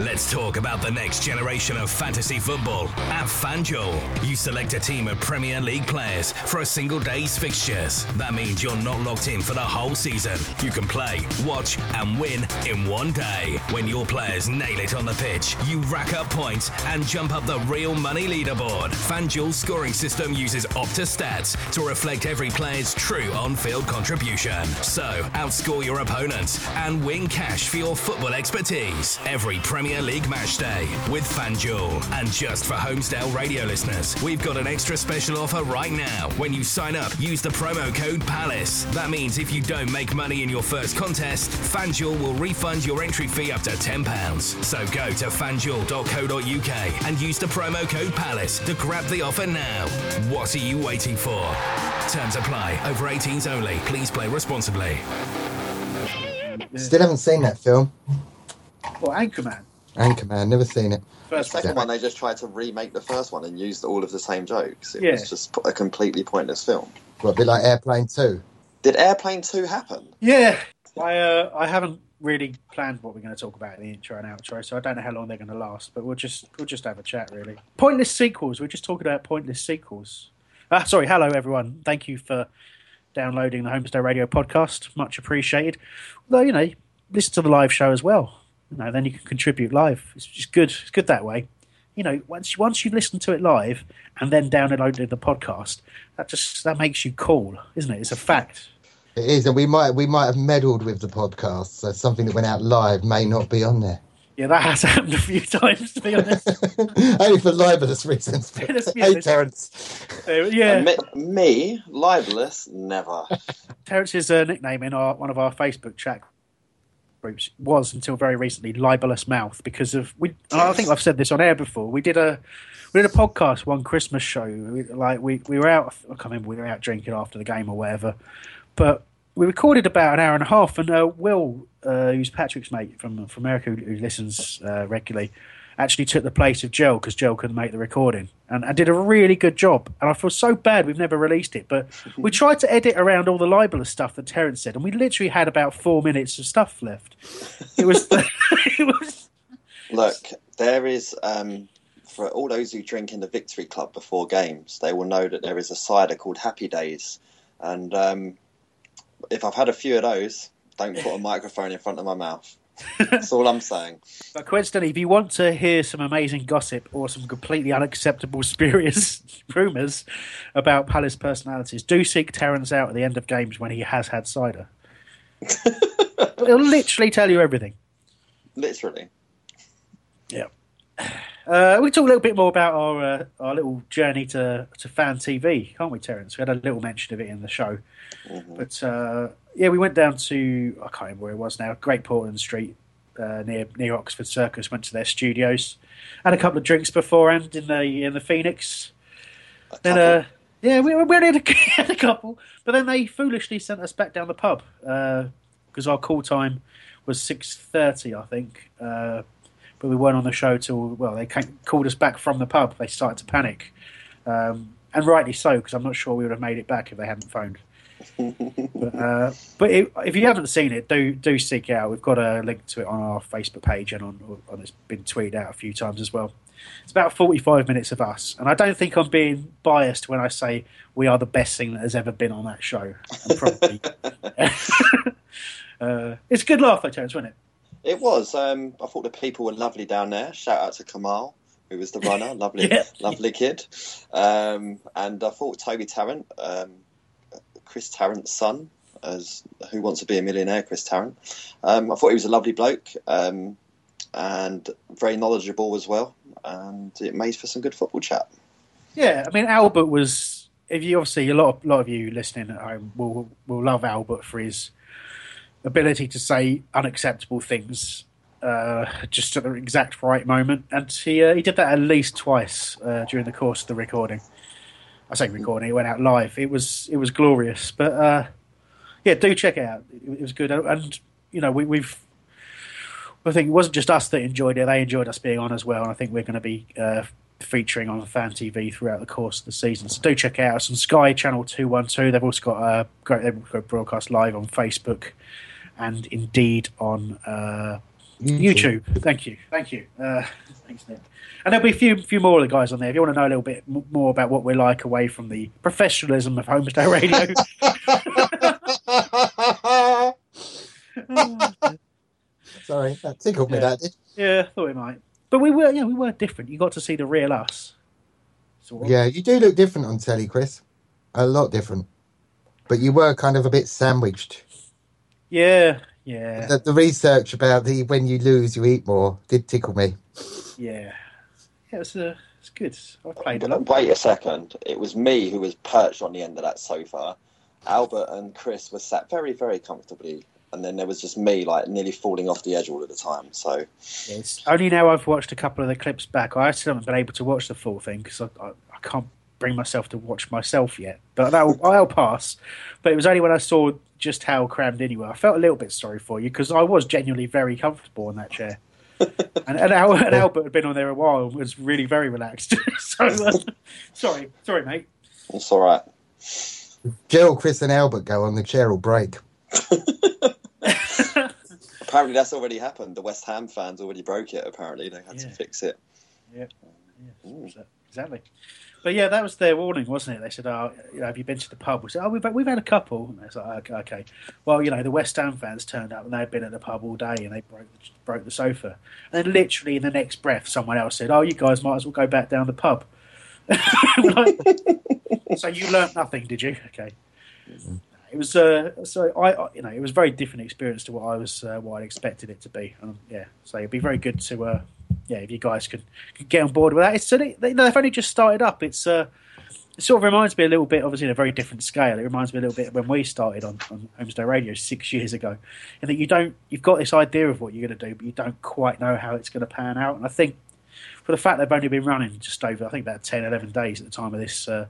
Let's talk about the next generation of fantasy football at FanDuel. You select a team of Premier League players for a single day's fixtures. That means you're not locked in for the whole season. You can play, watch, and win in one day. When your players nail it on the pitch, you rack up points and jump up the real money leaderboard. FanDuel's scoring system uses Opta stats to reflect every player's true on field contribution. So, outscore your opponents and win cash for your football expertise every Premier League match day with FanDuel. And just for Holmesdale radio listeners, we've got an extra special offer right now. When you sign up, use the promo code PALACE. That means if you don't make money in your first contest, FanDuel will refund your entry fee up to £10. So go to fanduel.co.uk and use the promo code PALACE to grab the offer now. What are you waiting for? Terms apply. Over 18s only. Please play responsibly. Still haven't seen that film. Well, Anchorman. Anchorman, never seen it. The First second Yeah. one, they just tried to remake the first one and used all of the same jokes. It Yeah. was just a completely pointless film. What, a bit like Airplane 2. Did Airplane 2 happen? Yeah, I uh, I haven't really planned what we're going to talk about in the intro and outro, so I don't know how long they're going to last. But we'll just we'll just have a chat, really. Pointless sequels. We're just talking about pointless sequels. Ah, sorry. Hello, everyone. Thank you for downloading the Holmesdale Radio podcast. Much appreciated. Although you know, listen to the live show as well. You know, then you can contribute live. It's just good. It's good that way. You know, once once you've listened to it live and then downloaded the podcast, that just that makes you cool, isn't it? It's a fact. It is, and we might we might have meddled with the podcast, so something that went out live may not be on there. Yeah, that has happened a few times, to be honest. Only for libelous reasons. but- Let's be hey. Terence. Uh, yeah, me, me, libelous, never. Terence's uh, nickname in our, one of our Facebook chat groups was until very recently libelous mouth because of we. I think I've said this on air before. We did a we did a podcast one Christmas show. We, like we we were out. I can't remember. We were out drinking after the game or whatever, but. We recorded about an hour and a half, and uh, Will, uh, who's Patrick's mate from from America, who, who listens uh, regularly, actually took the place of Joel because Joel couldn't make the recording, and I did a really good job. And I feel so bad we've never released it, but we tried to edit around all the libelous stuff that Terence said, and we literally had about four minutes of stuff left. It was, it was Look, there is, um, for all those who drink in the Victory Club before games, they will know that there is a cider called Happy Days. And um, if I've had a few of those, don't put a microphone in front of my mouth. That's all I'm saying. But coincidentally, if you want to hear some amazing gossip or some completely unacceptable, spurious rumours about Palace personalities, do seek Terence out at the end of games when he has had cider. He'll literally tell you everything. Literally. Yeah. Uh, we can talk a little bit more about our uh, our little journey to, to fan TV, can't we, Terence? We had a little mention of it in the show. But uh, yeah, we went down to I can't remember where it was now. Great Portland Street uh, near near Oxford Circus. Went to their studios, had a couple of drinks beforehand in the in the Phoenix. Then uh, yeah, we, we only had a, had a couple, but then they foolishly sent us back down the pub because our call time was six thirty, I think. Uh, but we weren't on the show till well, they came, called us back from the pub. They started to panic, um, and rightly so because I'm not sure we would have made it back if they hadn't phoned. But uh, but it, if you haven't seen it, do do seek out. We've got a link to it on our Facebook page and on, on it's been tweeted out a few times as well. It's about 45 minutes of us, and I don't think I'm being biased when I say we are the best thing that has ever been on that show. Probably, uh, it's a good laugh, though, Terence, wasn't it? It was. Um, I thought the people were lovely down there. Shout out to Kamal, who was the runner. Lovely, Yeah. lovely kid. Um, and I thought Toby Tarrant, um, Chris Tarrant's son, as Who Wants to Be a Millionaire, Chris Tarrant. Um, I thought he was a lovely bloke um, and very knowledgeable as well. And it made for some good football chat. Yeah, I mean Albert was. If you obviously a lot of lot of you listening at home will will love Albert for his ability to say unacceptable things uh, just at the exact right moment, and he uh, he did that at least twice uh, during the course of the recording. I say recording; it went out live. It was it was glorious, but uh, yeah, do check it out. It, it was good, and you know we, we've. I think it wasn't just us that enjoyed it; they enjoyed us being on as well. And I think we're going to be uh, featuring on Fan TV throughout the course of the season. So do check it out. It's on Sky Channel Two One Two. They've also got a great. They've got broadcast live on Facebook, and indeed on uh, YouTube. Thank you, thank you. Uh, thanks, Nick. And there'll be a few, few more of the guys on there. If you want to know a little bit m- more about what we're like away from the professionalism of Holmesdale Radio, Sorry, that tickled me. Yeah. That did. yeah, I thought it might. But we were, yeah, we were different. You got to see the real us. Sort of. Yeah, you do look different on telly, Chris. A lot different. But you were kind of a bit sandwiched. yeah, yeah, The, the research about the when you lose, you eat more did tickle me. yeah. Yeah, it's uh, it's good. I played a lot. Wait a second. It was me who was perched on the end of that sofa. Albert and Chris were sat very, very comfortably. And then there was just me, like, nearly falling off the edge all of the time. So, It's only now I've watched a couple of the clips back. I still haven't been able to watch the full thing because I, I, I can't bring myself to watch myself yet. But that'll, I'll pass. But it was only when I saw just how crammed in you were. I felt a little bit sorry for you because I was genuinely very comfortable in that chair. and, and, Al, and Albert had been on there a while and was really very relaxed. so, uh, sorry, sorry, mate. it's all right. Jill, Chris, and Albert go on the chair will break. Apparently, that's already happened. The West Ham fans already broke it, apparently. They had to fix it. Yeah, exactly. But yeah, that was their warning, wasn't it? They said, "Oh, you know, have you been to the pub?" We said, "Oh, we've we've had a couple." And it's like, okay, "Okay, well, you know, the West Ham fans turned up and they'd been at the pub all day and they broke the, broke the sofa." And then literally in the next breath, someone else said, "Oh, you guys might as well go back down the pub." Like, so you learnt nothing, did you? Okay. It was uh, so I, I you know it was a very different experience to what I was uh, what I expected it to be. Um, yeah, so it'd be very good to uh, yeah if you guys could, could get on board with that. It's they, they, they've only just started up. It's uh, it sort of reminds me a little bit, obviously, in a very different scale. It reminds me a little bit when we started on, on Holmesdale Radio six years ago, in that you don't you've got this idea of what you're going to do, but you don't quite know how it's going to pan out. And I think for the fact they've only been running just over, I think about 10, 11 days at the time of this uh,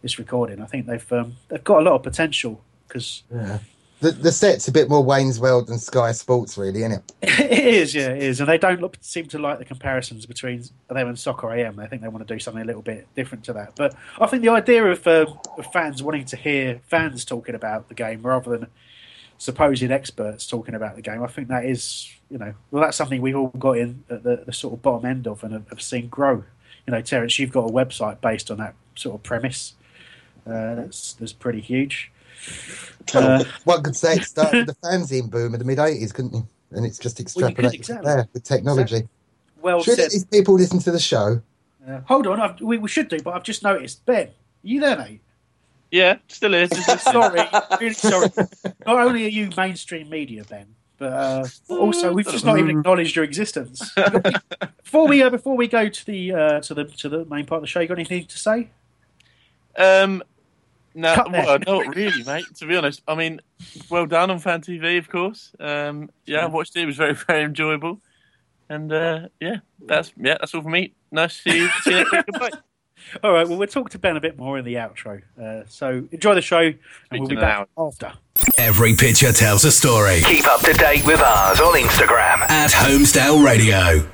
this recording, I think they've um, they've got a lot of potential because Yeah. The, the set's a bit more Wayne's World than Sky Sports, really, isn't it? it is, yeah, it is, and they don't look, seem to like the comparisons between them and Soccer AM. They think they want to do something a little bit different to that. But I think the idea of, uh, fans wanting to hear fans talking about the game rather than supposed experts talking about the game, I think that is, you know, well, that's something we've all got in at the, the sort of bottom end of and have, have seen grow. You know, Terence, you've got a website based on that sort of premise. Uh, that's that's pretty huge. Uh, One could say it started with the fanzine boom of the mid 80s, couldn't you? And it's just Well, extrapolated from exactly. there with technology. well Should said. these people listen to the show? Uh, hold on, I've, we, we should do, but I've just noticed. Ben, are you there, mate? Yeah, still is. Just listening. sorry, really sorry. Not only are you mainstream media, Ben, but uh, also we've just not even acknowledged your existence. before we uh, before we go to the uh, to the to the main part of the show, you got anything to say? Um, no, well, not really, mate. To be honest, I mean, well done on Fan TV, of course. Um, yeah, I watched it. It was very, very enjoyable. And uh, yeah, that's yeah, that's all for me. Nice to see you. See you next week. Goodbye. All right, well we'll talk to Ben a bit more in the outro. Uh, so enjoy the show, and we'll be back now. after. Every picture tells a story. Keep up to date with ours on Instagram at Holmesdale Radio.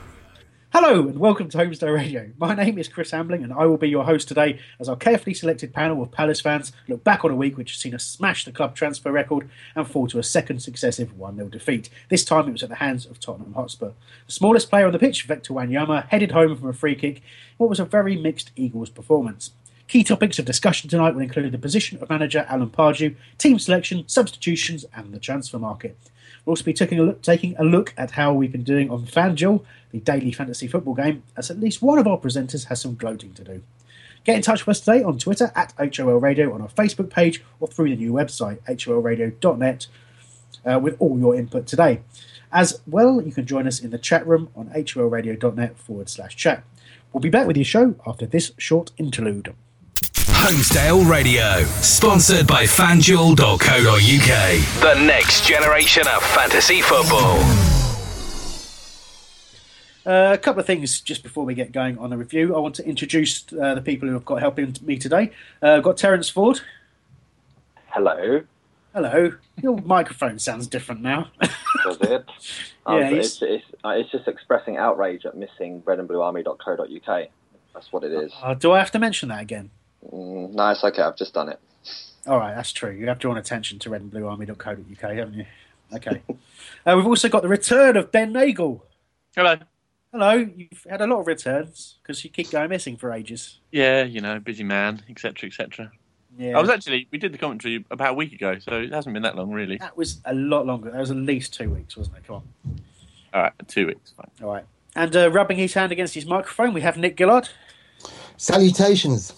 Hello and welcome to Holmesdale Radio. My name is Chris Ambling and I will be your host today as our carefully selected panel of Palace fans look back on a week which has seen us smash the club transfer record and fall to a second successive 1 0 defeat. This time it was at the hands of Tottenham Hotspur. The smallest player on the pitch, Victor Wanyama, headed home from a free kick what was a very mixed Eagles performance. Key topics of discussion tonight will include the position of manager Alan Pardew, team selection, substitutions, and the transfer market. We'll also be taking a look, taking a look at how we've been doing on FanDuel, the daily fantasy football game, as at least one of our presenters has some gloating to do. Get in touch with us today on Twitter at HOL Radio, on our Facebook page, or through the new website, holradio.net, uh, with all your input today. As well, you can join us in the chat room on holradio.net forward slash chat. We'll be back with your show after this short interlude. Holmesdale Radio, sponsored by FanDuel.co.uk. The next generation of fantasy football. Uh, a couple of things just before we get going on the review. I want to introduce uh, the people who have got helping me today. Uh, I've got Terence Ford. Hello, Hello. Your microphone sounds different now. does it? Um, Yeah, but it's, it's, uh, it's just expressing outrage at missing redandbluearmy.co.uk. That's what it is. Uh, do I have to mention that again? Mm, no, it's okay. I've just done it. All right, that's true. You have drawn attention to redandbluearmy.co.uk, haven't you? Okay. uh, we've also got the return of Ben Nagel. Hello. Hello. You've had a lot of returns because you keep going missing for ages. Yeah, you know, busy man, etc., etc. Yeah. I was actually we did the commentary about a week ago, so it hasn't been that long really. That was a lot longer. That was at least two weeks, wasn't it? Come on. All right, two weeks. Fine. All right. And uh, rubbing his hand against his microphone, we have Nick Gillard. Salutations.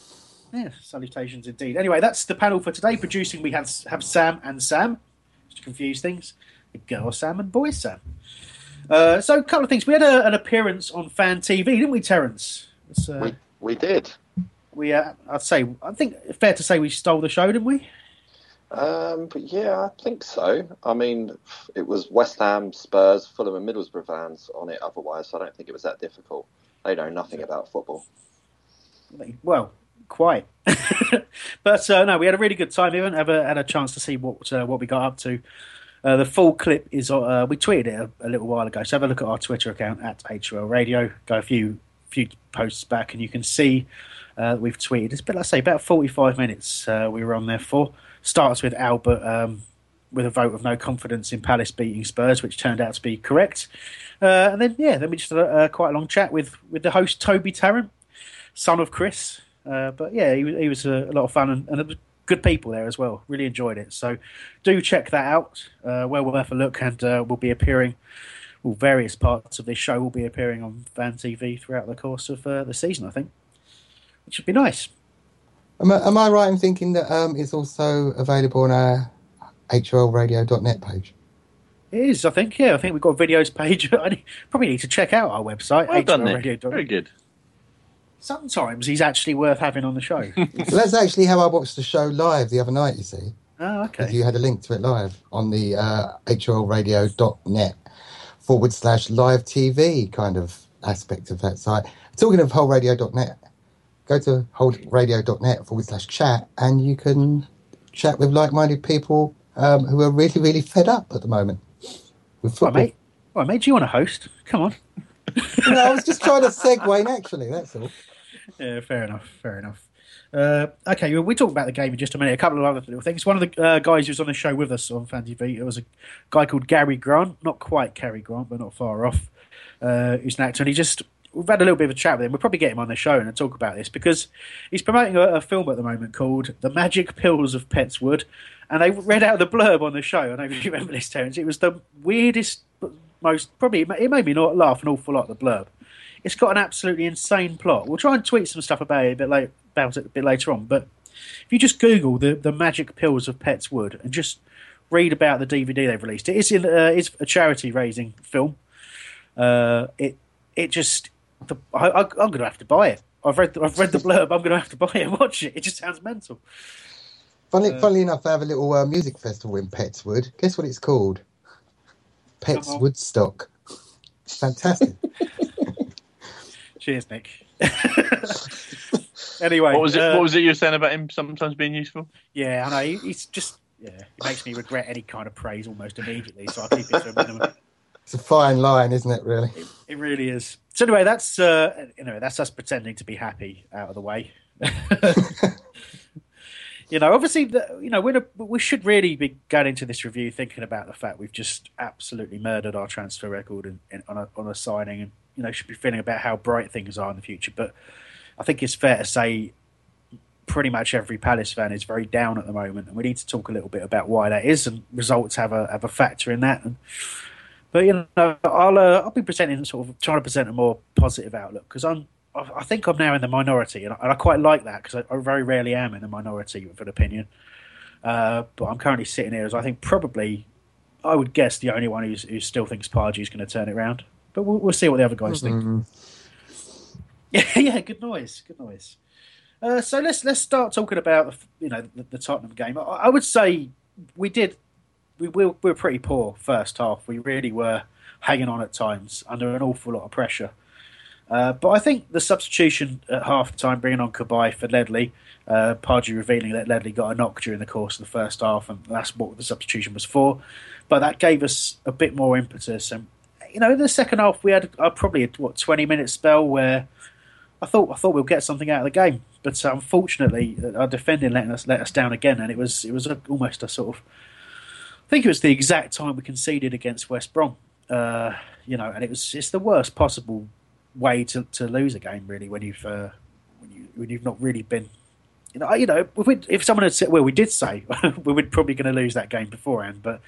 Yeah, salutations indeed. Anyway, that's the panel for today. Producing, we have have Sam and Sam, just to confuse things. The girl Sam and boy Sam. Uh, so, a couple of things. We had a, an appearance on Fan TV, didn't we, Terence? Uh, We we did. we, uh, I'd say, I think fair to say we stole the show, didn't we? Um, but yeah, I think so. I mean, it was West Ham, Spurs, Fulham, and Middlesbrough fans on it. Otherwise, I don't think it was that difficult. They know nothing about football. Well, quite. but uh, no, we had a really good time. We haven't ever had a chance to see what uh, what we got up to. Uh, the full clip is uh, we tweeted it a, a little while ago. So have a look at our Twitter account at HOL Radio. Go a few few posts back, and you can see uh, we've tweeted. It's been, let's say, about forty five minutes. Uh, we were on there for. Starts with Albert um, with a vote of no confidence in Palace beating Spurs, which turned out to be correct. Uh, and then yeah, then we just had a, quite a long chat with with the host Toby Tarrant, son of Chris. But yeah, he, was- he was a, a lot of fun and, and it was good people there as well. Really enjoyed it. So do check that out. Uh, well worth a look, and uh, we'll be appearing. Well, various parts of this show will be appearing on Fan TV throughout the course of uh, the season, I think, which would be nice. Am I, am I right in thinking that um, it's also available on our HOLradio.net page? It is, I think. Yeah, I think we've got a videos page. I need- probably need to check out our website. Well done, Nick. Very good. Sometimes he's actually worth having on the show. So that's actually how I watched the show live the other night, you see. oh, okay. you had a link to it live on the uh, HOLradio.net forward slash live TV kind of aspect of that site. Talking of holradio.net, go to holradio.net forward slash chat and you can chat with like minded people um, who are really, really fed up at the moment with Right, football. mate. Right, mate. Do you want to host? Come on. I was just trying to segue naturally, that's all. Yeah, fair enough. Fair enough. Uh, okay, well, we talk about the game in just a minute. A couple of other little things. One of the uh, guys who was on the show with us on Fan TV, it was a guy called Gary Grant, not quite Cary Grant, but not far off. Uh, who's an actor, and he just we've had a little bit of a chat with him. We'll probably get him on the show and talk about this because he's promoting a, a film at the moment called "The Magic Pills of Petts Wood," and they read out the blurb on the show. I don't know if you remember this, Terence. It was the weirdest, most probably it made me not laugh an awful lot. The blurb. It's got an absolutely insane plot. We'll try and tweet some stuff about it a bit late, about it a bit later on. But if you just Google the the magic pills of Petts Wood and just read about the DVD they've released, it is in uh, it's a charity raising film. Uh, it it just the, I, I, I'm going to have to buy it. I've read the, I've read the blurb. I'm going to have to buy it and watch it. It just sounds mental. Funnily, funnily enough, they have a little uh, music festival in Petts Wood. Guess what it's called? Pets Uh-oh. Woodstock. Fantastic. Cheers, Nick. anyway, What was it? uh, what was it you were saying about him sometimes being useful? Yeah, I know. He's just yeah. It makes me regret any kind of praise almost immediately. So I keep it to a minimum. It's a fine line, isn't it, really? It really is. So anyway, that's uh, anyway, that's us pretending to be happy out of the way. you know, obviously, the, you know, we're, we should really be going into this review thinking about the fact we've just absolutely murdered our transfer record in, in, on, a, on a signing, and you know, should be feeling about how bright things are in the future. But I think it's fair to say pretty much every Palace fan is very down at the moment, and we need to talk a little bit about why that is, and results have a have a factor in that. And but you know, I'll uh, I'll be presenting sort of trying to present a more positive outlook because I'm I I think I'm now in the minority, and I, and I quite like that because I, I very rarely am in the minority with an opinion. Uh, but I'm currently sitting here as I think probably I would guess the only one who's, who still thinks Pardew is going to turn it around. But we'll, we'll see what the other guys think. Mm. Yeah, yeah, good noise, good noise. Uh, so let's let's start talking about you know the, the Tottenham game. I, I would say we did we, we were pretty poor first half. We really were hanging on at times under an awful lot of pressure. Uh, but I think the substitution at half time, bringing on Cabaye for Ledley, uh, Pardew revealing that Ledley got a knock during the course of the first half, and that's what the substitution was for. But that gave us a bit more impetus. And you know, in the second half, we had uh, probably a what twenty minute spell where I thought I thought we'll get something out of the game, but uh, unfortunately, our defending let us let us down again, and it was it was a, almost a sort of I think it was the exact time we conceded against West Brom. Uh, you know, and it was it's the worst possible way to, to lose a game really when you've uh, when you when you've not really been. You know, you know, if, if someone had said, well, we did say we were probably going to lose that game beforehand, but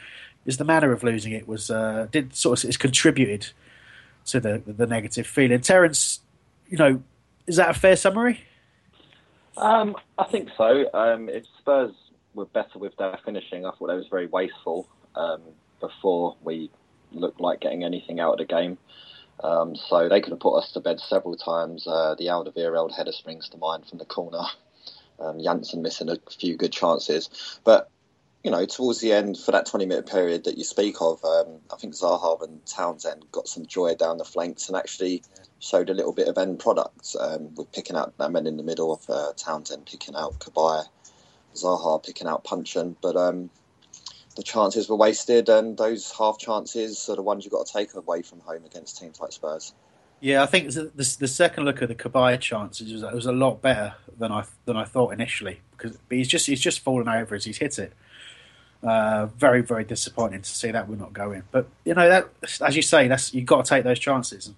it's the manner of losing it was uh, did sort of it's contributed to the the negative feeling. Terence, you know, is that a fair summary? Um, I think so. Um, if Spurs were better with their finishing, I thought they was very wasteful um, before we looked like getting anything out of the game. Um, so they could have put us to bed several times. Uh, the Alderweireld header springs to mind from the corner. Um, Janssen missing a few good chances, but you know, towards the end for that 20 minute period that you speak of, um, I think Zaha and Townsend got some joy down the flanks and actually showed a little bit of end product um, with picking out that men in the middle of uh, Townsend picking out Cabaye, Zaha picking out Puncheon. But um, the chances were wasted, and those half chances are the ones you've got to take away from home against teams like Spurs. Yeah, I think the, the, the second look at the Cabaye chances was, was a lot better than I than I thought initially because he's just he's just fallen over as he's hit it. Uh, very very disappointing to see that we're not going. But you know that as you say, that's you've got to take those chances.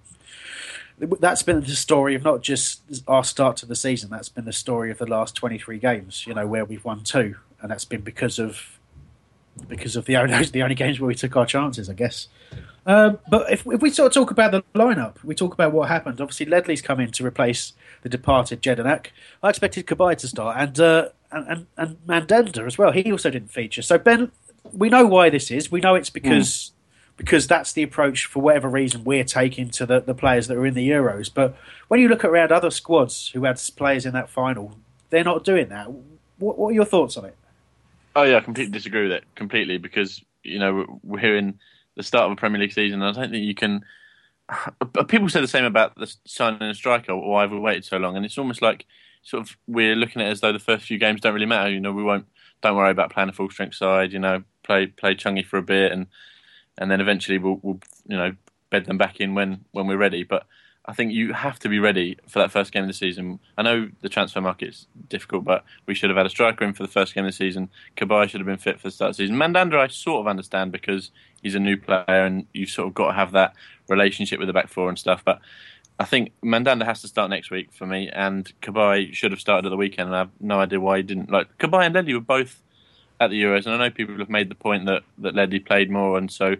That's been the story of not just our start to the season. That's been the story of the last twenty three games. You know where we've won two, and that's been because of because of the only, the only games where we took our chances, I guess. Um, but if, if we sort of talk about the lineup, we talk about what happened. Obviously, Ledley's come in to replace the departed Jedinak. I expected Cabaye to start and, uh, and, and and Mandanda as well. He also didn't feature. So Ben, we know why this is. We know it's because mm. because that's the approach for whatever reason we're taking to the, the players that are in the Euros. But when you look around other squads who had players in that final, they're not doing that. What, what are your thoughts on it? Oh yeah, I completely disagree with it completely because you know we're in the start of a Premier League season. And I don't think you can. People say the same about the signing a striker. Why have we waited so long? And it's almost like sort of we're looking at it as though the first few games don't really matter. You know, we won't don't worry about playing a full strength side. You know, play play Chungy for a bit, and and then eventually we'll, we'll you know bed them back in when when we're ready. But I think you have to be ready for that first game of the season. I know the transfer market's difficult, but we should have had a striker in for the first game of the season. Cabaye should have been fit for the start of the season. Mandanda, I sort of understand because he's a new player and you've sort of got to have that relationship with the back four and stuff. But I think Mandanda has to start next week for me, and Cabaye should have started at the weekend. And I have no idea why he didn't. Like Cabaye and Ledley were both at the Euros, and I know people have made the point that that Ledley played more, and so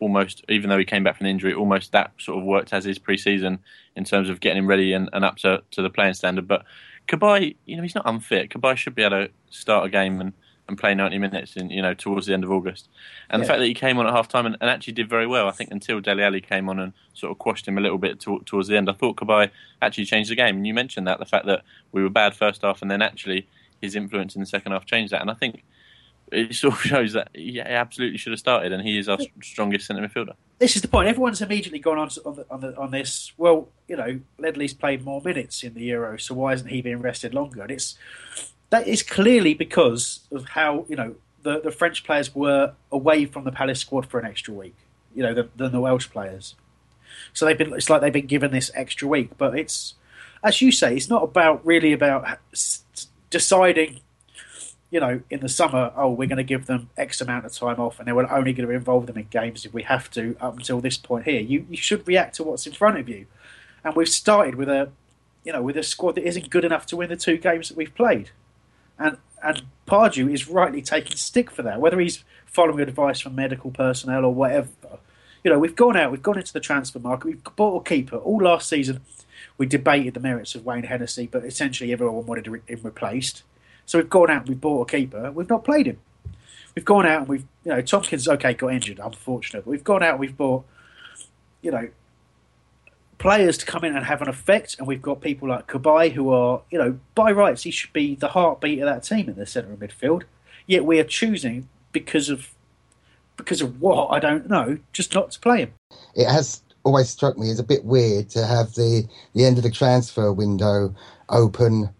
almost, even though he came back from the injury, almost that sort of worked as his pre-season in terms of getting him ready and, and up to, to the playing standard. But Cabaye, you know, he's not unfit. Cabaye should be able to start a game and, and play 90 minutes in, you know, towards the end of August. And yeah. the fact that he came on at half time and, and, actually did very well, I think, until Dele Alli came on and sort of quashed him a little bit to, towards the end, I thought Cabaye actually changed the game. And you mentioned that, the fact that we were bad first half and then actually his influence in the second half changed that. And I think it sort of shows that he absolutely should have started, and he is our strongest centre midfielder. This is the point. Everyone's immediately gone on on, the, on, the, on, this. Well, you know, Ledley's played more minutes in the Euro, so why isn't he being rested longer? And it's that is clearly because of how you know the the French players were away from the Palace squad for an extra week. You know, than, than the Welsh players. So they've been. It's like they've been given this extra week, but it's as you say, it's not about really about deciding you know, in the summer, oh, we're going to give them X amount of time off, and then we're only going to involve them in games if we have to up until this point here. You you should react to what's in front of you, and we've started with a, you know, with a squad that isn't good enough to win the two games that we've played, and and Pardew is rightly taking stick for that, whether he's following advice from medical personnel or whatever. You know, we've gone out, we've gone into the transfer market, we've bought a keeper. All last season, we debated the merits of Wayne Hennessy, but essentially everyone wanted him replaced so we've gone out we've bought a keeper. We've not played him. We've gone out and we've, you know, Tomkins, okay, got injured, unfortunate. But we've gone out we've bought, you know, players to come in and have an effect. And we've got people like Cabaye who are, you know, by rights, he should be the heartbeat of that team in the centre of midfield. Yet we are choosing because of because of what I don't know, just not to play him. It has always struck me as a bit weird to have the the end of the transfer window open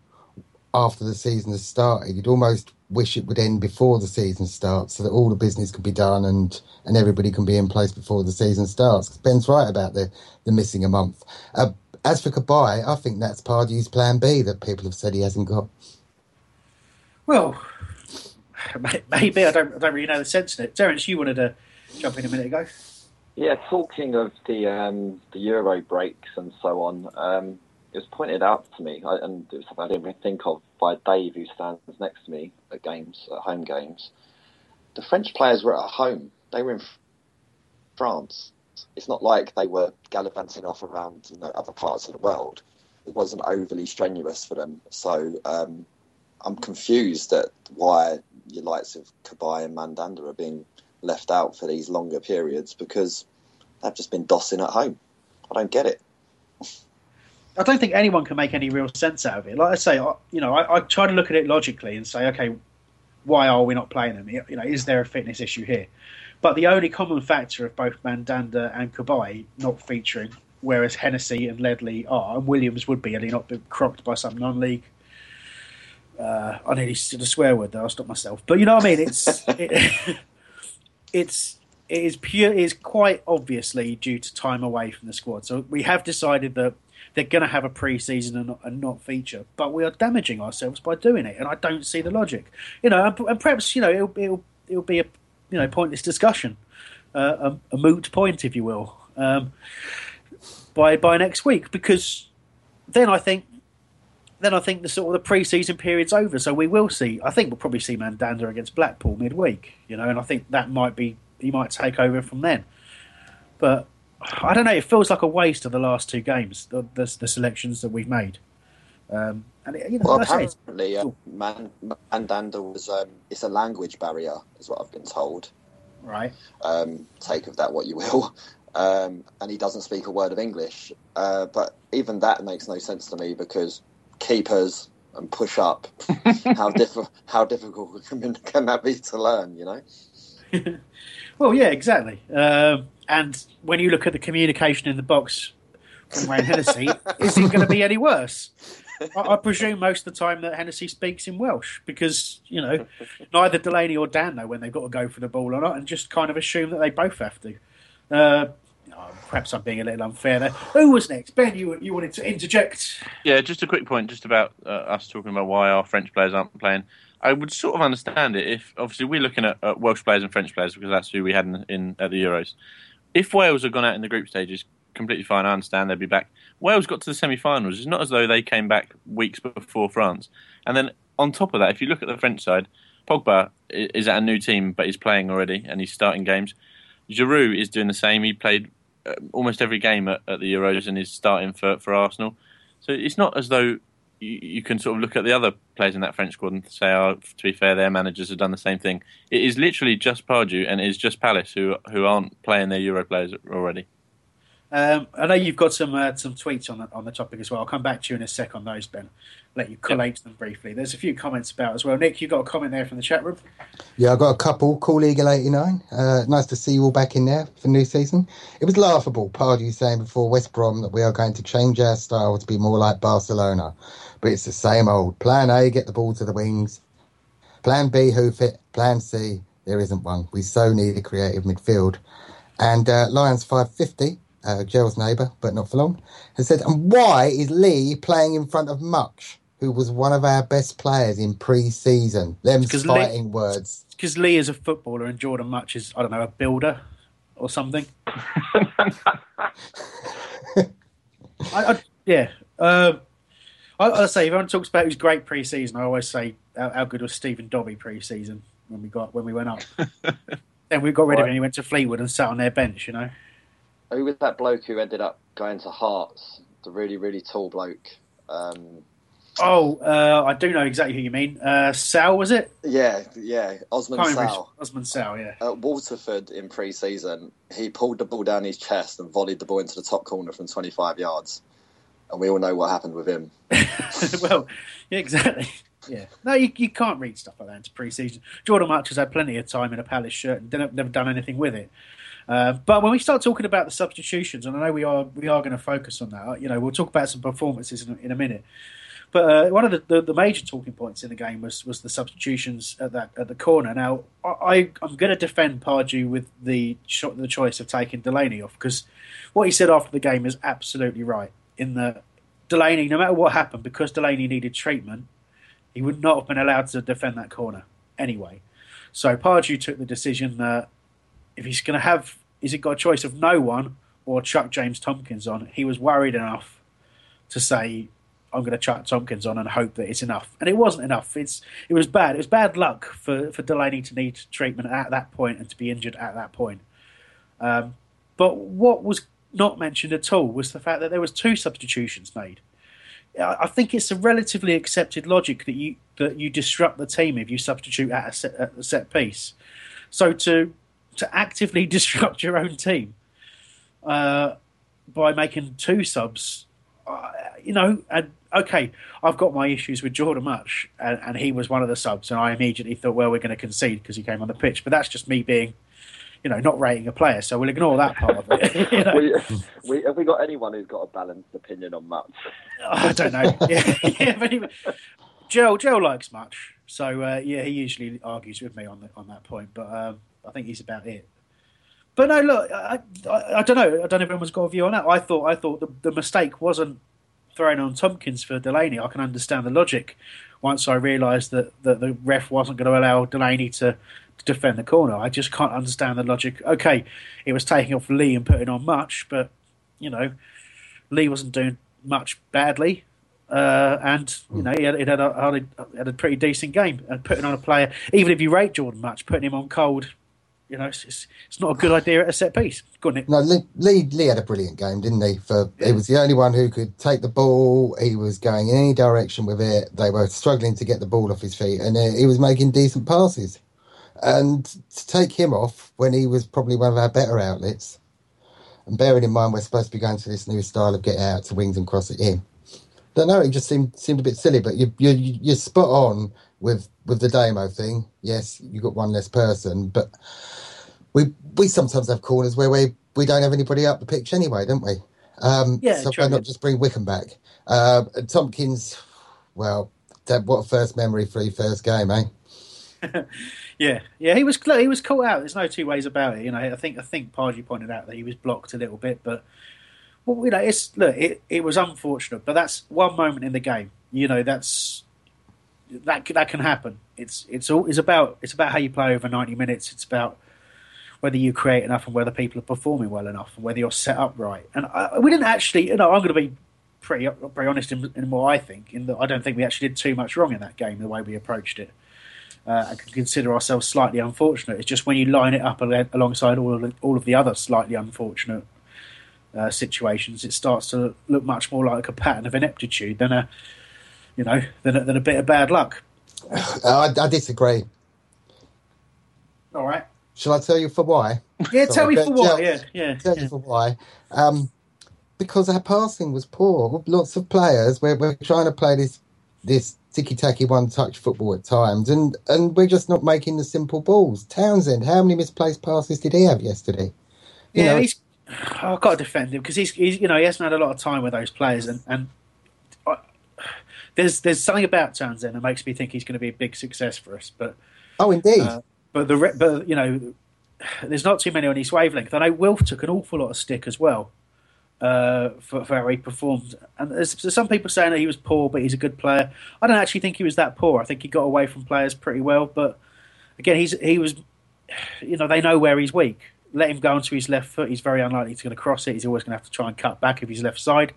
after the season has started. You'd almost wish it would end before the season starts so that all the business can be done and, and everybody can be in place before the season starts. Ben's right about the, the missing a month. Uh, as for Cabaye, I think that's Pardew's plan B that people have said he hasn't got. Well, maybe I don't. I don't really know the sense in it. Terence, you wanted to jump in a minute ago. Yeah, talking of the um, the Euro breaks and so on, um, it was pointed out to me, I, and it was something I didn't even think of by Dave, who stands next to me at games, at home games. The French players were at home; they were in France. It's not like they were gallivanting off around you know, other parts of the world. It wasn't overly strenuous for them, so um, I'm confused at why your likes of Cabaye and Mandanda are being left out for these longer periods because they've just been dossing at home. I don't get it. I don't think anyone can make any real sense out of it. Like I say, I, you know, I, I, try to look at it logically and say, okay, why are we not playing them? You know, is there a fitness issue here? But the only common factor of both Mandanda and Cabaye not featuring, whereas Hennessy and Ledley are, and Williams would be, had he not been cropped by some non-league. Uh, I nearly said a swear word there. I'll stop myself. But you know what I mean? It's it, it's it is pure. It is quite obviously due to time away from the squad. So we have decided that they're going to have a pre-season and not, and not, feature, but we are damaging ourselves by doing it, and I don't see the logic. You know, and, perhaps you know it'll, it'll, it'll be a you know pointless discussion, uh, a, a, moot point, if you will, um, by by next week, because then I think then I think the sort of the pre-season period's over, so we will see. I think we'll probably see Mandanda against Blackpool midweek, you know, and I think that might be he might take over from then. But I don't know. It feels like a waste of the last two games, the, the, the selections that we've made. Um, and it, you know, well, apparently, uh, Man, Mandanda was um, it's a language barrier, is what I've been told. Right. Um, take of that what you will. Um, and he doesn't speak a word of English. Uh, but even that makes no sense to me because keepers and push up, how, diff- how difficult can, can that be to learn? You know. well, yeah, exactly. Um, and when you look at the communication in the box from Wayne Hennessy, is it going to be any worse? I, I, presume most of the time that Hennessy speaks in Welsh because you know neither Delaney or Dan know when they've got to go for the ball or not, and just kind of assume that they both have to. Uh, oh, perhaps I'm being a little unfair there. Who was next? Ben, you you wanted to interject? Yeah, just a quick point, just about uh, us talking about why our French players aren't playing. I would sort of understand it if obviously we're looking at, at Welsh players and French players because that's who we had in, in at the Euros if Wales had gone out in the group stages, completely fine. I understand they'd be back. Wales got to the semi-finals. It's not as though they came back weeks before France. And then on top of that, if you look at the French side, Pogba is at a new team, but he's playing already and he's starting games. Giroud is doing the same. He played uh, almost every game at, at the Euros and is starting for, for Arsenal. So it's not as though you, you, can sort of look at the other players in that French squad and say, oh, to be fair, their managers have done the same thing. It is literally just Pardew and it is just Palace who who aren't playing their Euro players already. Um, I know you've got some uh, some tweets on the, on the topic as well. I'll come back to you in a sec on those, Ben. Let you collate yep. them briefly. There's a few comments about as well. Nick, you've got a comment there from the chat room. Yeah, I've got a couple. Cool Eagle eighty nine. Uh, nice to see you all back in there for new season. It was laughable. Pardew saying before West Brom that we are going to change our style to be more like Barcelona, but it's the same old. Plan A, get the ball to the wings. Plan B, hoof it. Plan C, there isn't one. We so need a creative midfield. And uh, Lions five fifty uh, Gerald's neighbour, but not for long, has said, and why is Lee playing in front of Mutch, who was one of our best players in pre-season? Them fighting Lee, words. Because Lee is a footballer and Jordan Mutch is, I don't know, a builder or something. I, I, yeah. Uh, I, I say, if everyone talks about who's great pre-season, I always say how, how good was Stephen Dobbie pre-season when we got when we went up. then we got rid of him. He went to Fleetwood and sat on their bench. You know. Who was that bloke who ended up going to Hearts? The really, really tall bloke. Um, oh, uh, I do know exactly who you mean. Uh, Sal, was it? Yeah, yeah. Osman Sal. Osman Sal, yeah. At Waterford in pre season, he pulled the ball down his chest and volleyed the ball into the top corner from 25 yards. And we all know what happened with him. well, yeah, exactly. Yeah. No, you, you can't read stuff like that into pre season. Jordan Mutch has had plenty of time in a Palace shirt and never done anything with it. Uh, but when we start talking about the substitutions, and I know we are we are going to focus on that. You know, we'll talk about some performances in, in a minute. But uh, one of the, the, the, major talking points in the game was, was the substitutions at that at the corner. Now, I, I'm going to defend Pardew with the the choice of taking Delaney off because what he said after the game is absolutely right. In that Delaney, no matter what happened, because Delaney needed treatment, he would not have been allowed to defend that corner anyway. So Pardew took the decision that if he's going to have, is he got a choice of no one or chuck James Tomkins on? He was worried enough to say, I'm going to chuck Tomkins on and hope that it's enough. And it wasn't enough. It's it was bad. It was bad luck for, for Delaney to need treatment at that point and to be injured at that point. Um, but what was not mentioned at all was the fact that there was two substitutions made. I think it's a relatively accepted logic that you that you disrupt the team if you substitute at a set, at a set piece. So to to actively disrupt your own team uh, by making two subs, uh, you know, and okay, I've got my issues with Jordan Mutch, and, and he was one of the subs, and I immediately thought, well, we're going to concede because he came on the pitch. But that's just me being you know, not rating a player, so we'll ignore that part of it. you know? we, we, have we got anyone who's got a balanced opinion on Mutch? I don't know. yeah, yeah but anyway, Joe, Joe likes Mutch, so uh, yeah, he usually argues with me on the, on that point, but um, I think he's about it. But no, look, I, I, I, don't know. I don't know if anyone's got a view on that. I thought I thought the, the mistake wasn't throwing on Tomkins for Delaney. I can understand the logic once I realised that, that the ref wasn't going to allow Delaney to to defend the corner. I just can't understand the logic. Okay, it was taking off Lee and putting on Mutch, but you know, Lee wasn't doing much badly. Uh, and you know he had, he had, a, had, a, pretty decent game and putting on a player even if you rate Jordan Mutch putting him on cold you know it's, it's, it's not a good idea at a set piece on Nick. no Lee, Lee, Lee had a brilliant game didn't he for yeah. he was the only one who could take the ball he was going in any direction with it they were struggling to get the ball off his feet and uh, he was making decent passes and to take him off when he was probably one of our better outlets, and bearing in mind we're supposed to be going to this new style of get out to wings and cross it in. Don't know. It just seemed seemed a bit silly, but you you you're spot on with with the demo thing. Yes, you got one less person, but we we sometimes have corners where we we don't have anybody up the pitch anyway, don't we? Um, yeah, so why not just bring Wickham back? Uh, Tomkins, well, what a first memory for your first game, eh? Yeah, yeah, he was he was caught out. There's no two ways about it. You know, I think I think Pardew pointed out that he was blocked a little bit, but well, you know, it's look, it, it was unfortunate, but that's one moment in the game. You know, that's that that can happen. It's it's all it's about it's about how you play over 90 minutes. It's about whether you create enough and whether people are performing well enough and whether you're set up right. And I, we didn't actually, you know, I'm going to be pretty pretty honest in, in what I think. In that I don't think we actually did too much wrong in that game the way we approached it uh, and can consider ourselves slightly unfortunate. It's just when you line it up alongside all of the, all of the other slightly unfortunate uh, situations, it starts to look much more like a pattern of ineptitude than a you know than a, than a bit of bad luck. I, I disagree. All right. Shall I tell you for why? Yeah, tell me for why. Yeah, yeah. Tell yeah. you for why. Um, because our passing was poor. Lots of players. We're, we're trying to play this this ticky tacky one touch football at times, and and we're just not making the simple balls. Townsend, how many misplaced passes did he have yesterday? You yeah, know, he's. Oh, I've got to defend him because he's, he's, you know, he hasn't had a lot of time with those players, and and there's there's something about Townsend that makes me think he's going to be a big success for us. But oh, indeed. Uh, but the but you know, there's not too many on his wavelength. I know Wilf took an awful lot of stick as well uh, for, for, how he performed. And there's, there's, some people saying that he was poor, but he's a good player. I don't actually think he was that poor. I think he got away from players pretty well. But again, he's he was, you know, they know where he's weak. Let him go onto his left foot. He's very unlikely to going to cross it. He's always going to have to try and cut back if he's left side.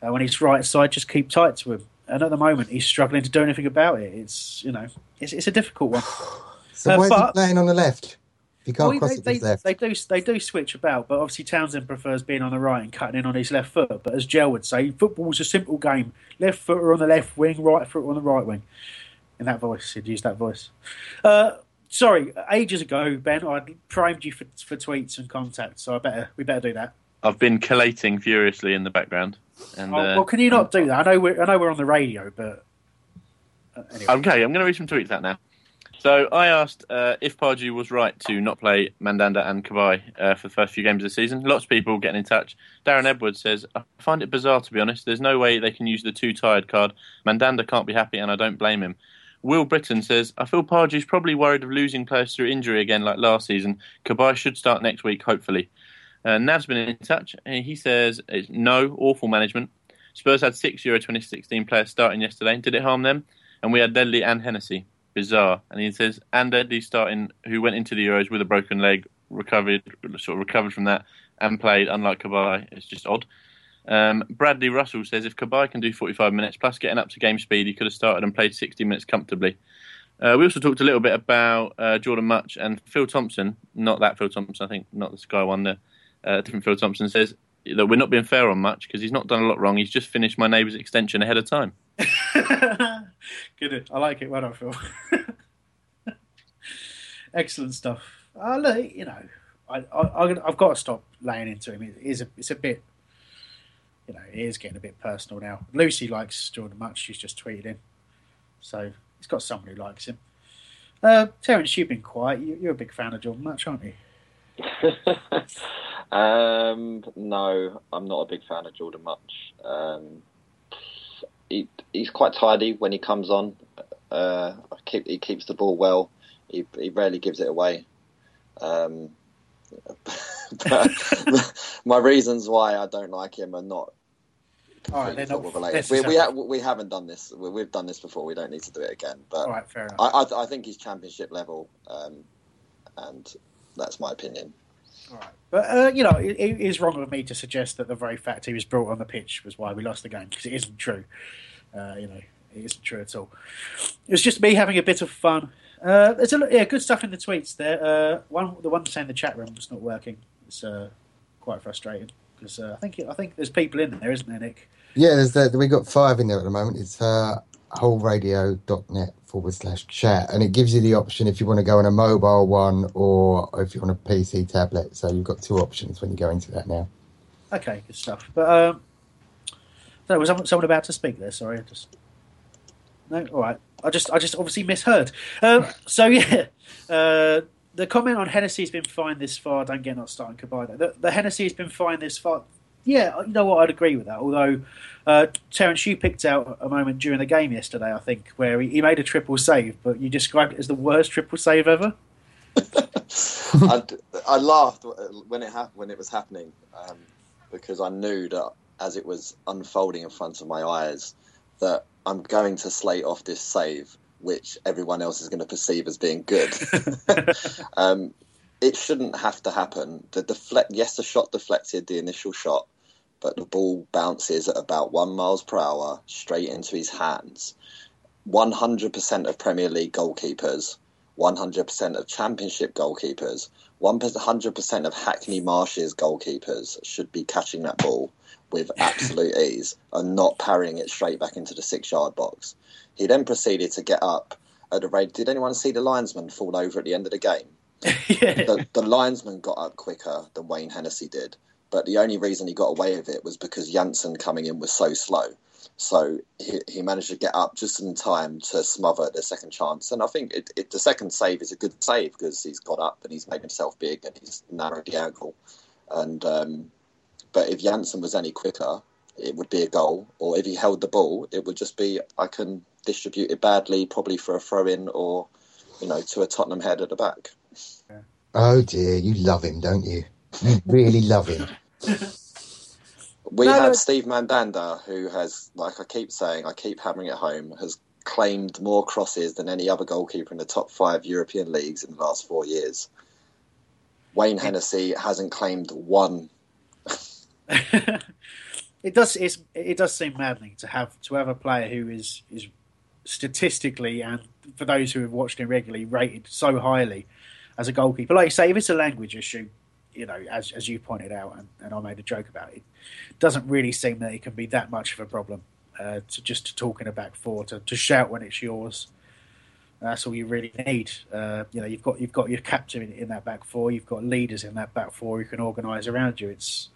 Uh, when he's right side, just keep tight to him. And at the moment, he's struggling to do anything about it. It's you know, it's, it's a difficult one. so uh, why is he playing on the left? He can't well, cross they, it they, left. They do, they do switch about, but obviously Townsend prefers being on the right and cutting in on his left foot. But as Gel would say, football's a simple game. Left footer on the left wing, right footer on the right wing. In that voice, he'd use that voice. Uh, sorry, ages ago, Ben, I primed you for, for tweets and contacts, so I better we better do that. I've been collating furiously in the background. And, oh, uh, well, can you not do that? I know we're I know we're on the radio, but uh, anyway. Okay, I'm going to read some tweets out now. So I asked uh, if Pardew was right to not play Mandanda and Cabaye uh, for the first few games of the season. Lots of people getting in touch. Darren Edwards says, I find it bizarre to be honest. There's no way they can use the too tired card. Mandanda can't be happy and I don't blame him. Will Britton says, I feel Pardew's probably worried of losing players through injury again like last season. Cabaye should start next week, hopefully. Uh, Nav's been in touch. And he says, it's no, awful management. Spurs had six Euro 2016 players starting yesterday. Did it harm them? And we had Ledley and Hennessy. bizarre. And he says, and Eddie starting, who went into the Euros with a broken leg, recovered, sort of recovered from that, and played, unlike Cabaye. It's just odd. Um, Bradley Russell says if Cabaye can do 45 minutes plus getting up to game speed, he could have started and played 60 minutes comfortably. Uh, we also talked a little bit about uh, Jordan Mutch and Phil Thompson, not that Phil Thompson, I think, not the Sky one, the uh, different Phil Thompson says that we're not being fair on Mutch because he's not done a lot wrong. He's just finished my neighbour's extension ahead of time. Good, I like it. Well done, Phil. Excellent stuff. Uh, look, you know, I, I, I've got to stop laying into him. It is a, it's a bit, you know, it is getting a bit personal now. Lucy likes Jordan Mutch. She's just tweeted him, so he's got someone who likes him. Uh, Terence, you've been quiet. You, you're a big fan of Jordan Mutch, aren't you? um, no, I'm not a big fan of Jordan Mutch. Um, he, he's quite tidy when he comes on. Uh, keep, he keeps the ball well. He, he rarely gives it away. Um, my reasons why I don't like him are not all right, they're not related. We, we, ha- we, haven't done this. We, have done this before. We don't need to do it again. But all right, fair enough. I, I, I think he's championship level, um, and that's my opinion. All right, but uh, you know, it, it is wrong of me to suggest that the very fact he was brought on the pitch was why we lost the game because it isn't true. Uh, you know, it isn't true at all. It was just me having a bit of fun. Uh, there's a yeah, good stuff in the tweets there. Uh, one, the one saying the chat room was not working. It's uh, quite frustrating because uh, I think I think there's people in there, isn't there, Nick? Yeah, there's the, we got five in there at the moment. It's uh, holradio.net forward slash chat, and it gives you the option if you want to go on a mobile one or if you want a PC tablet. So you've got two options when you go into that now. Okay, good stuff. But um, so was someone about to speak there? Sorry, I just no. All right, I just I just obviously misheard. Um, so yeah. Uh, the comment on Hennessy's been fine this far. Don't get not starting Cabaye. The, the Hennessy's been fine this far yeah, you know what? I'd agree with that. Although, uh, Terence, you picked out a moment during the game yesterday, I think, where he, he made a triple save, but you described it as the worst triple save ever. I, I, laughed when it happened when it was happening um, because I knew that as it was unfolding in front of my eyes that I'm going to slate off this save, which everyone else is going to perceive as being good. um, it shouldn't have to happen. The deflect, yes, the shot deflected the initial shot, but the ball bounces at about one miles per hour straight into his hands. 100% of Premier League goalkeepers, 100% of Championship goalkeepers, 100% of Hackney Marshes goalkeepers should be catching that ball with absolute ease and not parrying it straight back into the six yard box. He then proceeded to get up at the rate. Did anyone see the linesman fall over at the end of the game? yeah. the, the linesman got up quicker than Wayne Hennessy did but the only reason he got away with it was because Janssen coming in was so slow. So he, he managed to get up just in time to smother the second chance. And I think it, it, the second save is a good save because he's got up and he's made himself big and he's narrowed the angle. And um, but if Janssen was any quicker, it would be a goal. Or if he held the ball, it would just be I can distribute it badly, probably for a throw in or you know to a Tottenham head at the back. Oh dear, you love him, don't you? You really love him. we no, had no. Steve Mandanda, who has, like I keep saying, I keep hammering it home, has claimed more crosses than any other goalkeeper in the top five European leagues in the last four years. Wayne Hennessy hasn't claimed one. it does. it does seem maddening to have to have a player who is is statistically and for those who have watched him regularly rated so highly as a goalkeeper. Like you say, if it's a language issue, you know, as as you pointed out, and, and I made a joke about it, doesn't really seem that it can be that much of a problem. Uh, to just to talk in a back four, to, to shout when it's yours. That's all you really need. Uh, you know, you've got you've got your captain in, in, that back four. You've got leaders in that back four who can organise around you. It's,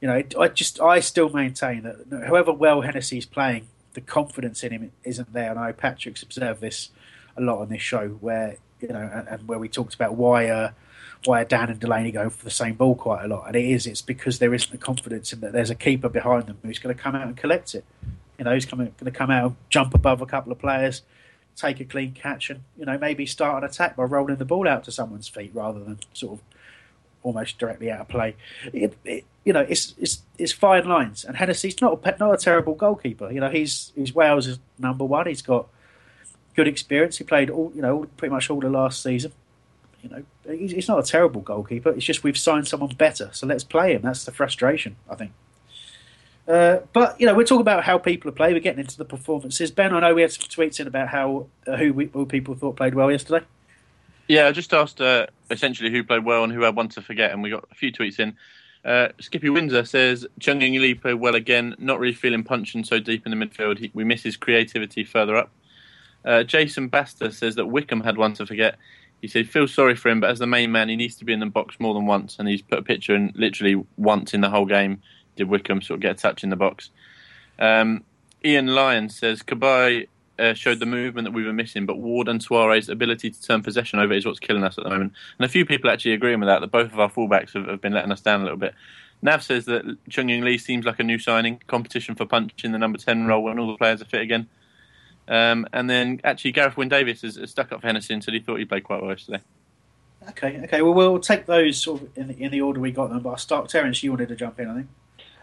you know, I just I still maintain that however well Hennessy's playing, the confidence in him isn't there. And I know Patrick's observed this a lot on this show, where you know, and, and where we talked about why uh, why Dann and Delaney go for the same ball quite a lot. And it is, it's because there isn't the confidence in that there's a keeper behind them who's going to come out and collect it. You know, who's coming, going to come out jump above a couple of players, take a clean catch, and, you know, maybe start an attack by rolling the ball out to someone's feet rather than sort of almost directly out of play. It, it, you know, it's, it's, it's fine lines. And Hennessy's not a, not a terrible goalkeeper. You know, he's, he's Wales' number one. He's got good experience. He played all, you know, pretty much all the last season. You know, he's, not a terrible goalkeeper. It's just we've signed someone better, so let's play him. That's the frustration, I think. Uh, but you know, we're talking about how people play. We're getting into the performances. Ben, I know we had some tweets in about how uh, who, we, who people thought played well yesterday. Yeah, I just asked uh, essentially who played well and who had one to forget, and we got a few tweets in. Uh, Skippy Windsor says Chung Lee played well again. Not really feeling Puncheon so deep in the midfield. He, we miss his creativity further up. Uh, Jason Baster says that Wickham had one to forget. He said, "Feel sorry for him, but as the main man, he needs to be in the box more than once." And he's put a picture in literally once in the whole game did Wickham sort of get a touch in the box. Um, Ian Lyon says Cabaye uh, showed the movement that we were missing, but Ward and Souaré's ability to turn possession over is what's killing us at the moment. And a few people actually agreeing with that, that both of our fullbacks have, have been letting us down a little bit. Nav says that Chung Ying Lee seems like a new signing, competition for Puncheon the number 10 role when all the players are fit again. Um, and then actually, Gareth Wyn Davies has, has, stuck up for Hennessy and said he thought he played quite well yesterday. Okay, okay. Well, we'll take those sort of in the, in the order we got them. But I'll start. Terence, you wanted to jump in, I think.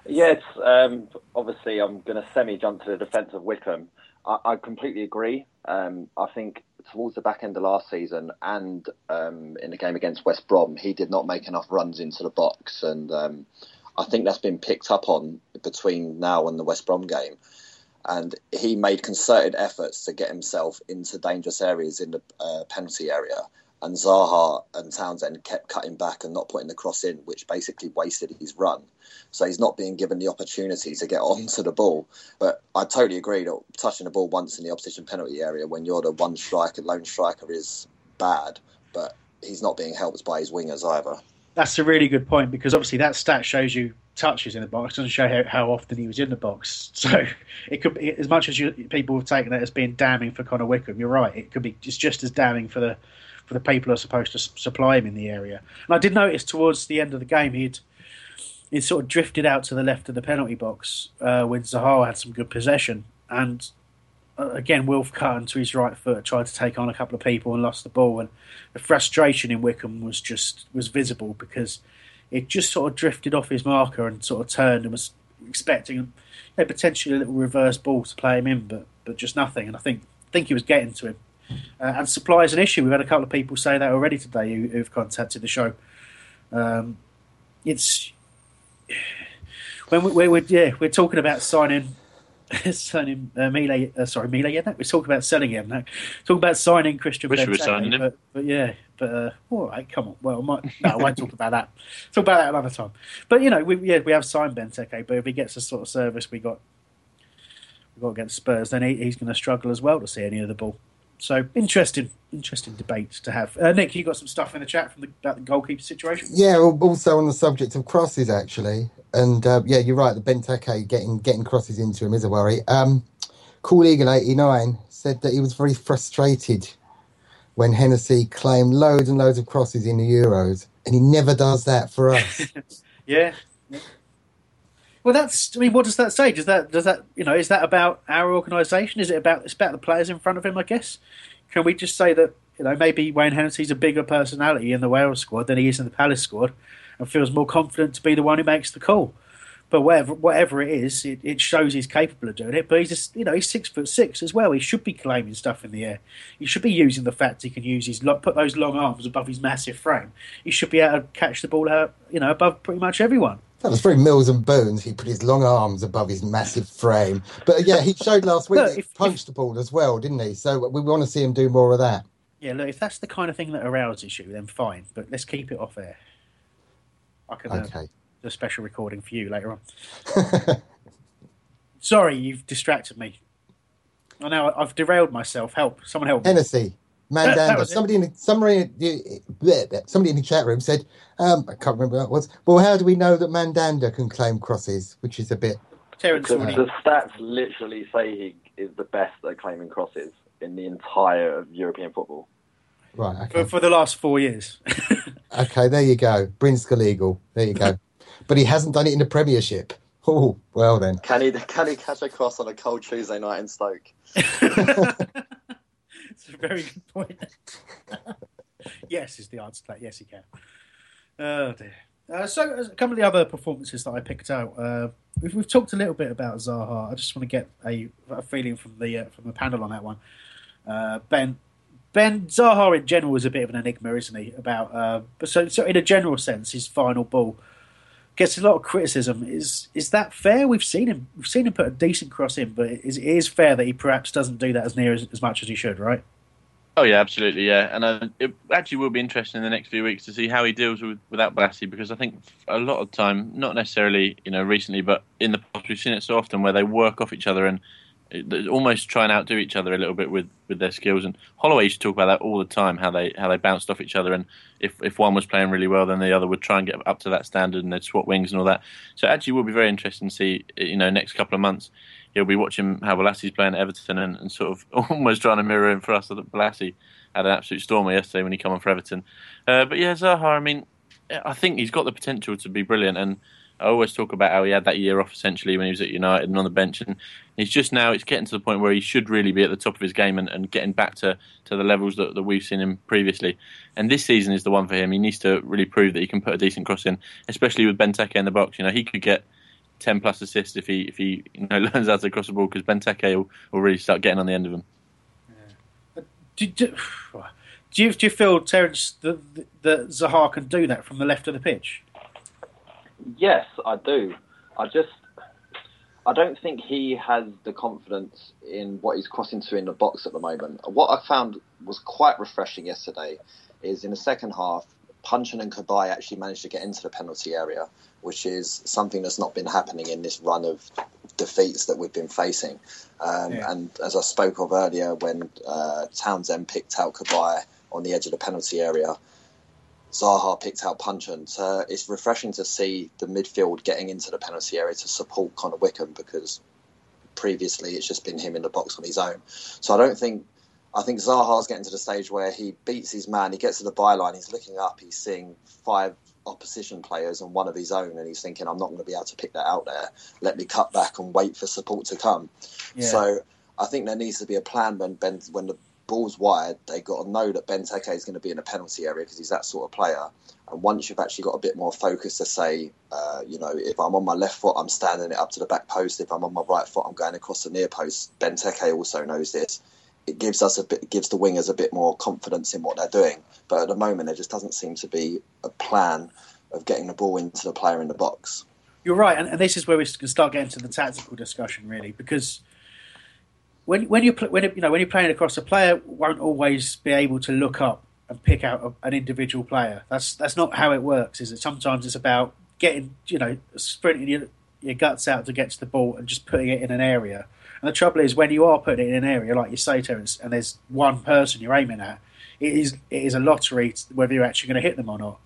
Yes, um, obviously, I'm going to semi jump to the defence of Wickham. I, I completely agree. Um, I think towards the back end of last season and um, in the game against West Brom, he did not make enough runs into the box, and um, I think that's been picked up on between now and the West Brom game. And he made concerted efforts to get himself into dangerous areas in the uh, penalty area and Zaha and Townsend kept cutting back and not putting the cross in, which basically wasted his run. So he's not being given the opportunity to get onto the ball. But I totally agree that touching the ball once in the opposition penalty area when you're the one striker, lone striker, is bad. But he's not being helped by his wingers either. That's a really good point because obviously that stat shows you touches in the box doesn't show how, how often he was in the box. So it could be as much as you, people have taken it as being damning for Connor Wickham. You're right. It could be just just as damning for the for the people who are supposed to supply him in the area. And I did notice towards the end of the game he'd he sort of drifted out to the left of the penalty box uh, when Zaha had some good possession, and uh, again Wilf cut into his right foot, tried to take on a couple of people and lost the ball, and the frustration in Wickham was just was visible because it just sort of drifted off his marker and sort of turned and was expecting you know, potentially a little reverse ball to play him in, but but just nothing. And I think think he was getting to him. Uh, and supply is an issue. We've had a couple of people say that already today who, have contacted the show. Um, it's when we, are yeah we're talking about signing signing uh, Mile, uh, sorry Mile, yeah, no, we're talking about selling him. No, talking about signing Christian. Wish we were signing him, but, but yeah, but uh, all right, come on. Well, I might, no, I won't talk about that. Talk about that another time. But you know, we yeah we have signed Benteke, but if he gets the sort of service we got, we got against Spurs, then he, he's going to struggle as well to see any of the ball. So interesting, interesting debate to have. Uh, Nick, you got some stuff in the chat from the, about the goalkeeper situation. Yeah, also on the subject of crosses, actually, and uh, yeah, you're right. The Benteke getting getting crosses into him is a worry. Um, cool Eagle eighty nine said that he was very frustrated when Hennessy claimed loads and loads of crosses in the Euros, and he never does that for us. yeah. Well, that's. I mean, what does that say? Does that does that you know is that about our organisation? Is it about it's about the players in front of him? I guess. Can we just say that you know maybe Wayne Hennessy's a bigger personality in the Wales squad than he is in the Palace squad, and feels more confident to be the one who makes the call. But whatever whatever it is, it, it shows he's capable of doing it. But he's just you know he's six foot six as well. He should be claiming stuff in the air. He should be using the fact he can use his put those long arms above his massive frame. He should be able to catch the ball out you know above pretty much everyone. That was very Mills and Bones. He put his long arms above his massive frame. But yeah, he showed last week look, that he if, punched if, the ball as well, didn't he? So we want to see him do more of that. Yeah, look, if that's the kind of thing that arouses you, then fine. But let's keep it off air. I can uh, okay. do a special recording for you later on. Sorry, you've distracted me. I know I've derailed myself. Help! Someone help! Hennessy. Mandanda. somebody in the, somebody, somebody in the chat room said, um, I can't remember what it was. Well, how do we know that Mandanda can claim crosses? Which is a bit. Terence the stats literally say he is the best at claiming crosses in the entire of European football. Right. Okay. For, for the last four years. okay, there you go. Brinskell Eagle. There you go. But he hasn't done it in the Premiership. Oh, well then. Can he can he catch a cross on a cold Tuesday night in Stoke? It's a very good point. yes, is the answer to that. Yes, he can. Oh dear. Uh, so, a couple of the other performances that I picked out. Uh, we've, we've, talked a little bit about Zaha. I just want to get a, a feeling from the uh, from the panel on that one. Uh, ben Ben Zaha in general is a bit of an enigma, isn't he? About uh, but so so in a general sense, his final ball gets a lot of criticism. Is is that fair? We've seen him we've seen him put a decent cross in, but it is, it is fair that he perhaps doesn't do that as near as, as much as he should, right? Oh yeah, absolutely, yeah. And uh, it actually will be interesting in the next few weeks to see how he deals with without Bolasie because I think a lot of time, not necessarily you know recently, but in the past we've seen it so often where they work off each other and almost try and outdo each other a little bit with, with their skills. And Holloway used to talk about that all the time, how they how they bounced off each other, and if if one was playing really well, then the other would try and get up to that standard, and they'd swap wings and all that. So it actually will be very interesting to see, you know, next couple of months. He'll be watching how Bolasie's playing at Everton and, and sort of almost trying to mirror him for us. That Bolasie had an absolute stormer yesterday when he came on for Everton. Uh, but yeah, Zaha, I mean, I think he's got the potential to be brilliant, and I always talk about how he had that year off essentially when he was at United and on the bench, and he's just now it's getting to the point where he should really be at the top of his game and, and getting back to, to the levels that, that we've seen him previously. And this season is the one for him. He needs to really prove that he can put a decent cross in, especially with Benteke in the box. You know, he could get ten plus assists if he if he you know learns how to cross the ball because Benteke will, will really start getting on the end of him. Yeah. Do, do, do, you, do you feel Terence that, that Zaha can do that from the left of the pitch? Yes, I do. I just I don't think he has the confidence in what he's crossing to in the box at the moment. What I found was quite refreshing yesterday is in the second half, Puncheon and Cabaye actually managed to get into the penalty area, which is something that's not been happening in this run of defeats that we've been facing. Um, yeah. And as I spoke of earlier, when uh, Townsend picked out Cabaye on the edge of the penalty area, Zaha picked out Puncheon. So uh, it's refreshing to see the midfield getting into the penalty area to support Connor Wickham because previously it's just been him in the box on his own. So I don't think I think Zaha's getting to the stage where he beats his man, he gets to the byline, he's looking up, he's seeing five opposition players and one of his own, and he's thinking, I'm not going to be able to pick that out there. Let me cut back and wait for support to come. Yeah. So I think there needs to be a plan when when the ball's wide, they've got to know that Benteke is going to be in a penalty area because he's that sort of player. And once you've actually got a bit more focus to say, uh, you know, if I'm on my left foot, I'm standing it up to the back post. If I'm on my right foot, I'm going across the near post. Benteke also knows this. It gives us a bit, gives the wingers a bit more confidence in what they're doing. But at the moment, there just doesn't seem to be a plan of getting the ball into the player in the box. You're right, and, and this is where we can start getting to the tactical discussion, really, because when when you when you know when you're playing across, a player won't always be able to look up and pick out an individual player. That's that's not how it works. Is it? Sometimes it's about getting you know sprinting your, your guts out to get to the ball and just putting it in an area. And the trouble is when you are putting it in an area like you say, Terence, and there's one person you're aiming at, it is it is a lottery whether you're actually going to hit them or not.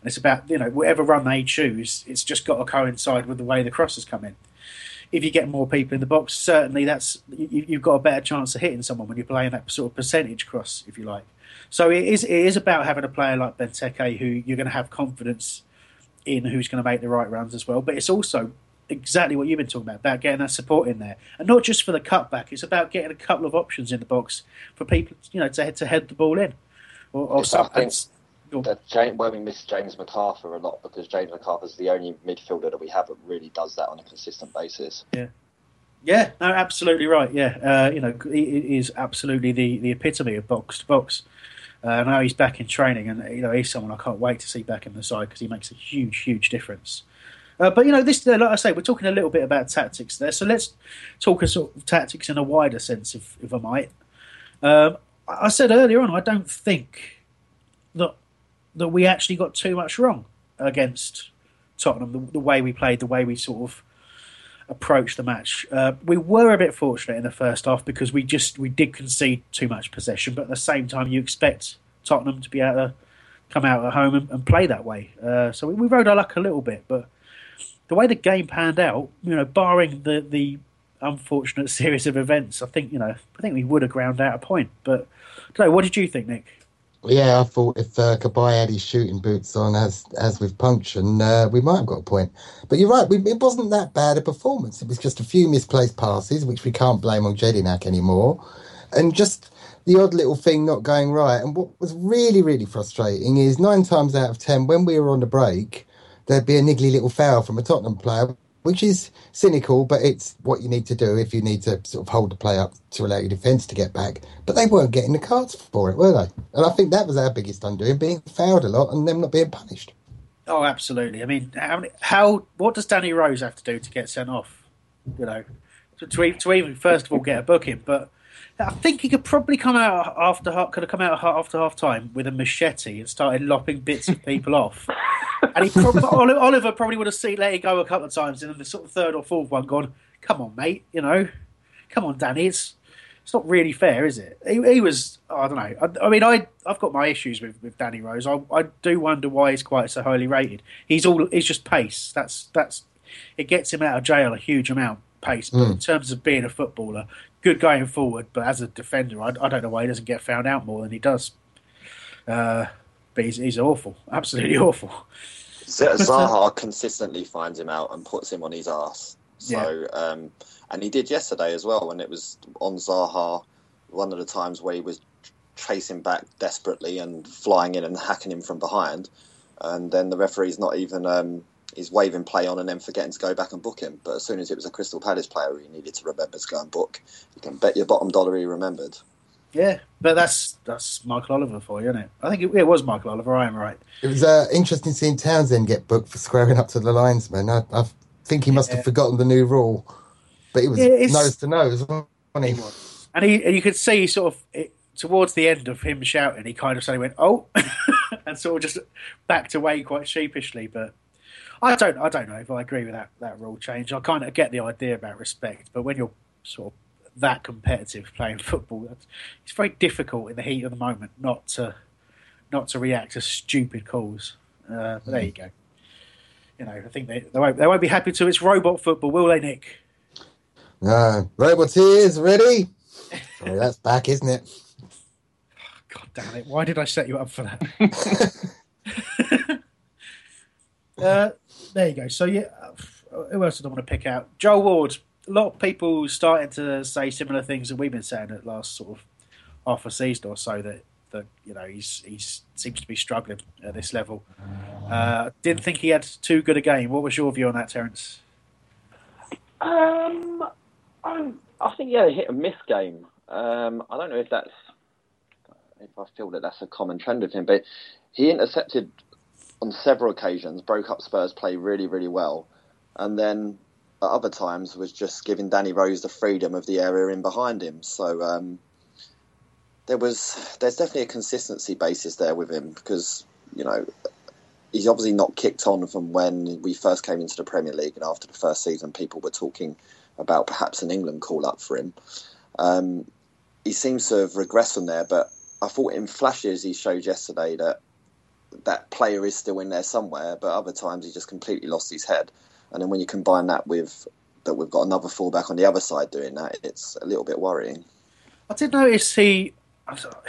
And it's about you know whatever run they choose, it's just got to coincide with the way the crosses come in if you get more people in the box, certainly that's you, have got a better chance of hitting someone when you're playing that sort of percentage cross, if you like. So it is it is about having a player like Benteke who you're going to have confidence in, who's going to make the right runs as well. But it's also exactly what you've been talking about about getting that support in there, and not just for the cutback. It's about getting a couple of options in the box for people, you know, to head to head the ball in, or, or something that James, where we miss James McArthur a lot because James McArthur's the only midfielder that we have that really does that on a consistent basis. Yeah. Yeah, no, absolutely right. Yeah, uh, you know, he is absolutely the, the epitome of box to box. Uh, now he's back in training, and you know he's someone I can't wait to see back in the side because he makes a huge, huge difference. Uh, but you know, this, like I say, we're talking a little bit about tactics there. So let's talk a sort of tactics in a wider sense, if, if I might. Um, I said earlier on, I don't think that that we actually got too much wrong against Tottenham. The, the way we played, the way we sort of approached the match. Uh, we were a bit fortunate in the first half because we just we did concede too much possession, but at the same time, you expect Tottenham to be able to come out at home and, and play that way. Uh, so we, we, rode our luck a little bit, but the way the game panned out, you know, barring the the unfortunate series of events, I think you know, I think we would have ground out a point. But no, what did you think, Nick? Yeah, I thought if uh, Cabaye had his shooting boots on, as as with Puncheon, uh, we might have got a point. But you're right, we, it wasn't that bad a performance. It was just a few misplaced passes, which we can't blame on Jedinak anymore, and just the odd little thing not going right. And what was really, really frustrating is nine times out of ten, when we were on the break, there'd be a niggly little foul from a Tottenham player, which is cynical, but it's what you need to do if you need to sort of hold the play up to allow your defence to get back. But they weren't getting the cards for it, were they? And I think that was our biggest undoing, being fouled a lot and them not being punished. Oh, absolutely. I mean, how, how what does Danny Rose have to do to get sent off? You know, to, to, to even first of all get a booking, but I think he could probably come out after could have come out after half time with a machete and started lopping bits of people off. And he probably, Oliver probably would have seen let it go a couple of times, and then the sort of third or fourth one gone. Come on, mate, you know, come on, Danny. It's it's not really fair, is it? He, he was. I don't know. I, I, mean, I I've got my issues with, with Danny Rose. I, I do wonder why he's quite so highly rated. He's all. He's just pace. That's that's. It gets him out of jail a huge amount pace. But mm. in terms of being a footballer, good going forward. But as a defender, I, I, don't know why he doesn't get found out more than he does. Uh, but he's, he's awful, absolutely awful. Zaha consistently finds him out and puts him on his ass. So, yeah. um, and he did yesterday as well when it was on Zaha. One of the times where he was chasing back desperately and flying in and hacking him from behind, and then the referee's not even um, he's waving play on and then forgetting to go back and book him. But as soon as it was a Crystal Palace player he needed to remember to go and book, you can bet your bottom dollar he remembered. Yeah, but that's that's Michael Oliver for you, isn't it? I think it, it was Michael Oliver. I am right. It was uh, interesting seeing Townsend get booked for squaring up to the linesman. I, I think he must yeah. have forgotten the new rule, but it was yeah, nose to nose, wasn't he? And he, and you could see sort of it, towards the end of him shouting, he kind of suddenly went, "Oh," and sort of just backed away quite sheepishly. But I don't, I don't know if I agree with that that rule change. I kind of get the idea about respect, but when you're sort of that competitive playing football. It's very difficult in the heat of the moment not to not to react to stupid calls. Uh, but there you go. You know, I think they they won't, they won't be happy to. It's robot football, will they, Nick? No, robots is ready. Sorry, that's back, isn't it? God damn it! Why did I set you up for that? uh, there you go. So yeah, who else did I want to pick out? Joel Ward a lot of people starting to say similar things that we've been saying at last sort of half a season or so that that you know he's he's seems to be struggling at this level. Uh, didn't think he had too good a game. What was your view on that, Terence? Um, I, I think yeah, a hit and miss game. Um, I don't know if that's if I feel that that's a common trend with him, but he intercepted on several occasions, broke up Spurs play really really well, and then at other times was just giving Danny Rose the freedom of the area in behind him. So um, there was there's definitely a consistency basis there with him because you know he's obviously not kicked on from when we first came into the Premier League and after the first season people were talking about perhaps an England call up for him. Um, he seems to have regressed from there, but I thought in flashes he showed yesterday that that player is still in there somewhere, but other times he just completely lost his head. And then when you combine that with that we've got another fullback on the other side doing that, it's a little bit worrying. I did notice he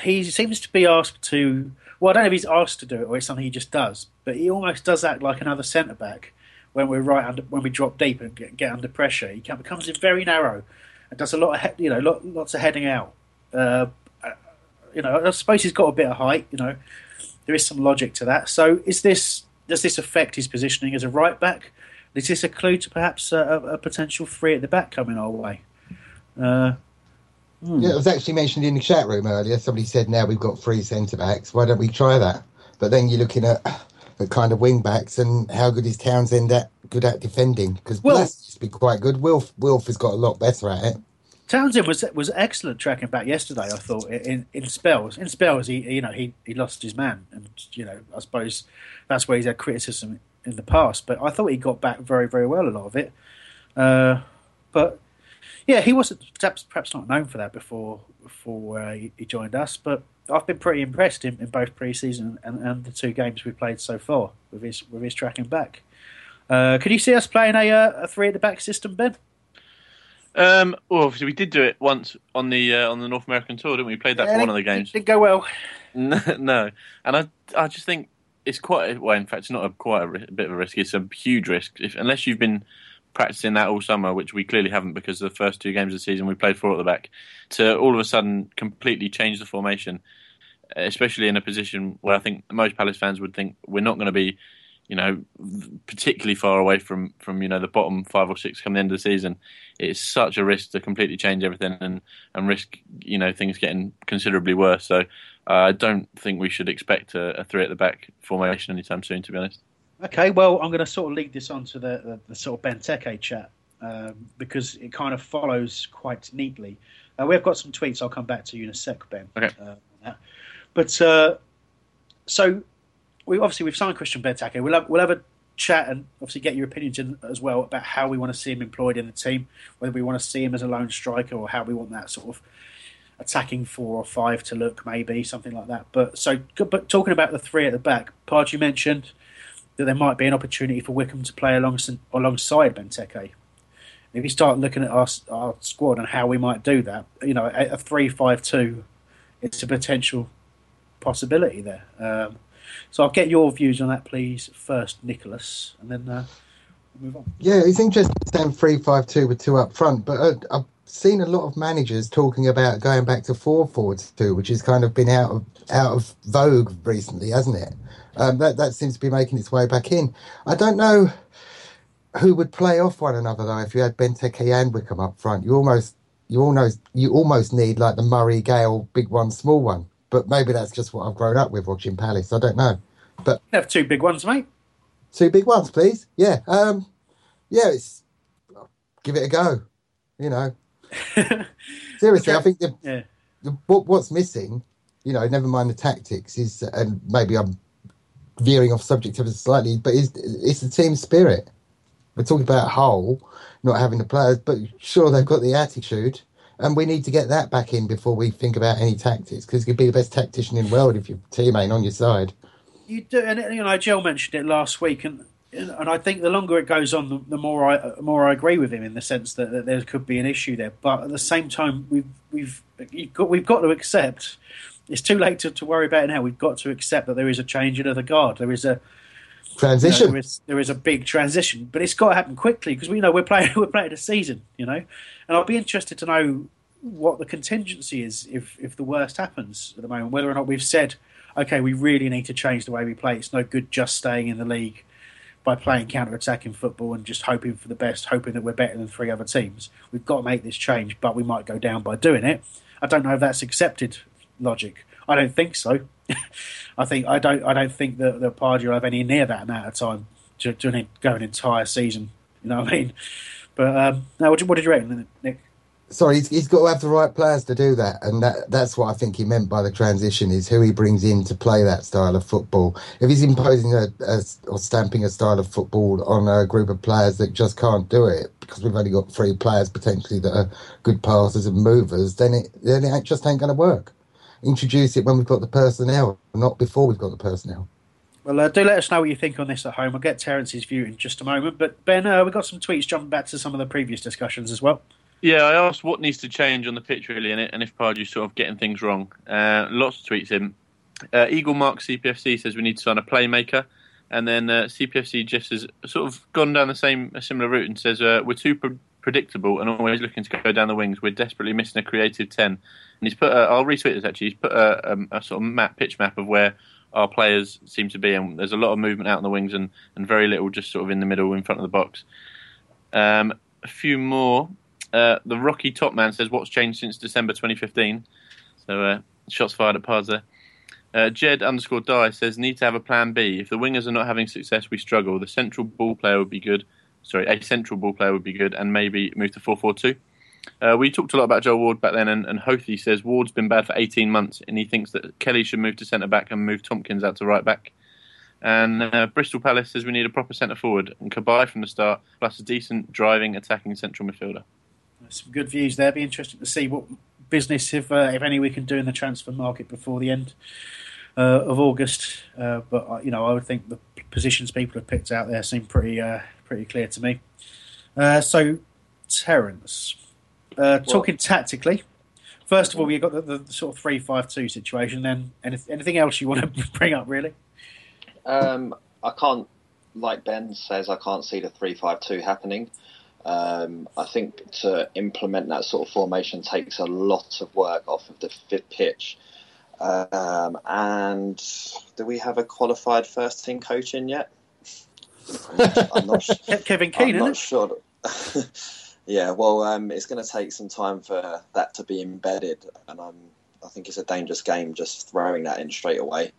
he seems to be asked to. Well, I don't know if he's asked to do it or it's something he just does, but he almost does act like another centre back when we're right under when we drop deep and get, get under pressure. He becomes very narrow and does a lot of you know lots of heading out. Uh, uh, you know, I suppose he's got a bit of height. You know, there is some logic to that. So, is this does this affect his positioning as a right back? Is this a clue to perhaps a, a potential free at the back coming our way? Uh, hmm. Yeah, it was actually mentioned in the chat room earlier. Somebody said, now we've got three centre backs. Why don't we try that? But then you're looking at the kind of wing backs and how good is Townsend at good at defending? Because well, used to be quite good. Wilf Wilf has got a lot better at it. Townsend was was excellent tracking back yesterday. I thought in, in spells. In spells, he you know he, he lost his man, and you know I suppose that's where he's had criticism in the past, but I thought he got back very, very well. A lot of it, uh, but yeah, he wasn't perhaps, not known for that before before uh, he, joined us. But I've been pretty impressed in, in both pre-season and, and the two games we played so far with his with his tracking back. Uh, could you see us playing a, uh, a three at the back system, Ben? Um, well, obviously we did do it once on the uh, on the North American tour, didn't we? we played that yeah, for one of the games. Didn't go well. no, and I I just think it's quite a, well. In fact, it's not a, quite a, a, bit of a risk. It's a huge risk if, unless you've been practicing that all summer, which we clearly haven't because the first two games of the season we played four at the back. To all of a sudden completely change the formation, especially in a position where I think most Palace fans would think we're not going to be, you know, particularly far away from from you know the bottom five or six come the end of the season, it's such a risk to completely change everything and and risk you know things getting considerably worse. So uh, I don't think we should expect a, a, three at the back formation anytime soon. To be honest. Okay, well, I'm going to sort of lead this on to the, the, the sort of Benteke chat um, because it kind of follows quite neatly. Uh, we've got some tweets. I'll come back to you in a sec, Ben. Okay. Uh, but uh, so we obviously we've signed Christian Benteke. We'll have, we'll have a chat and obviously get your opinions in as well about how we want to see him employed in the team, whether we want to see him as a lone striker or how we want that sort of attacking four or five to look, maybe something like that. But so, but talking about the three at the back, Pardew mentioned that there might be an opportunity for Wickham to play alongside, alongside Benteke. If you start looking at our, our squad and how we might do that, you know, a, a three-five-two, it's a potential possibility there. Um, so I'll get your views on that, please, first, Nicholas, and then uh, move on. Yeah, it's interesting saying three-five-two with two up front, but uh, I've seen a lot of managers talking about going back to four forwards too, which has kind of been out of out of vogue recently, hasn't it? Um, that that seems to be making its way back in. I don't know who would play off one another though. If you had Benteke and Wickham up front, you almost you almost you almost need like the Murray Gale big one, small one. But maybe that's just what I've grown up with watching Palace. I don't know. But you have two big ones, mate. Two big ones, please. Yeah, um, yeah. It's give it a go. You know, seriously, I think the, yeah. the, what, what's missing, you know, never mind the tactics, is and maybe I'm veering off subject ever slightly, but it's, it's the team spirit. We're talking about Hull not having the players, but sure they've got the attitude, and we need to get that back in before we think about any tactics. Because you could be the best tactician in the world if your team on your side. You do, and you know, Joel mentioned it last week, and and I think the longer it goes on, the, the more I the more I agree with him in the sense that, that, there could be an issue there. But at the same time, we've we've got we've got to accept it's too late to, to worry about it now. We've got to accept that there is a change in the guard. There is a transition. You know, there, is, there is a big transition, but it's got to happen quickly because we know we're playing we're playing a season, you know. And I'll be interested to know what the contingency is if if the worst happens at the moment. Whether or not we've said, okay, we really need to change the way we play. It's no good just staying in the league by playing counter-attacking football and just hoping for the best, hoping that we're better than three other teams. We've got to make this change, but we might go down by doing it. I don't know if that's accepted logic. I don't think so. I think I don't. I don't think that the Pardew will have any near that amount of time to, to go an entire season. You know what I mean? But um, now, what, what did you reckon, Nick? sorry, he's, he's got to have the right players to do that, and that that's what I think he meant by the transition is who he brings in to play that style of football. If he's imposing a, a, or stamping a style of football on a group of players that just can't do it because we've only got three players potentially that are good passers and movers, then it then it just ain't going to work. Introduce it when we've got the personnel, not before we've got the personnel. Well, uh, do let us know what you think on this at home. I'll get Terence's view in just a moment. But Ben, uh, we've got some tweets jumping back to some of the previous discussions as well. Yeah, I asked what needs to change on the pitch really, and, and if Pardew's sort of getting things wrong. Uh, lots of tweets in. Uh, Eagle Mark CPFC says we need to sign a playmaker, and then uh, CPFC just has sort of gone down the same a similar route and says uh, we're too pre- predictable and always looking to go down the wings. We're desperately missing a creative ten. And he's put, i will retweet this actually. He's put a, a, a, sort of map, pitch map of where our players seem to be, and there's a lot of movement out in the wings and, and very little just sort of in the middle in front of the box. Um, a few more. Uh, the Rocky Top Man says, "What's changed since December 2015?" So uh, shots fired at Pards there. Uh, Jed underscore die says, "Need to have a plan B. If the wingers are not having success, we struggle. The central ball player would be good. Sorry, a central ball player would be good, and maybe move to 4-4-2." Uh, we talked a lot about Joel Ward back then, and, and Hothy says Ward's been bad for 18 months, and he thinks that Kelly should move to centre back and move Tomkins out to right back. And uh, Bristol Palace says we need a proper centre forward and Cabaye from the start, plus a decent driving, attacking central midfielder some good views there. Be interesting to see what business, if uh, if any, we can do in the transfer market before the end uh, of August. Uh, but uh, you know, I would think the positions people have picked out there seem pretty uh, pretty clear to me. So, Terence, talking tactically. First of all, you've got the, the, sort of three-five-two situation. Then, anything else you want to bring up, really? Um, I can't, like Ben says, I can't see the three-five-two happening. Um, I think to implement that sort of formation takes a lot of work off of the fit pitch. Um, and do we have a qualified first team coach in yet? I'm not, I'm not, Kevin Keane, I'm isn't not it? sure. Yeah, well, um, it's going to take some time for that to be embedded, and I'm, I think it's a dangerous game just throwing that in straight away.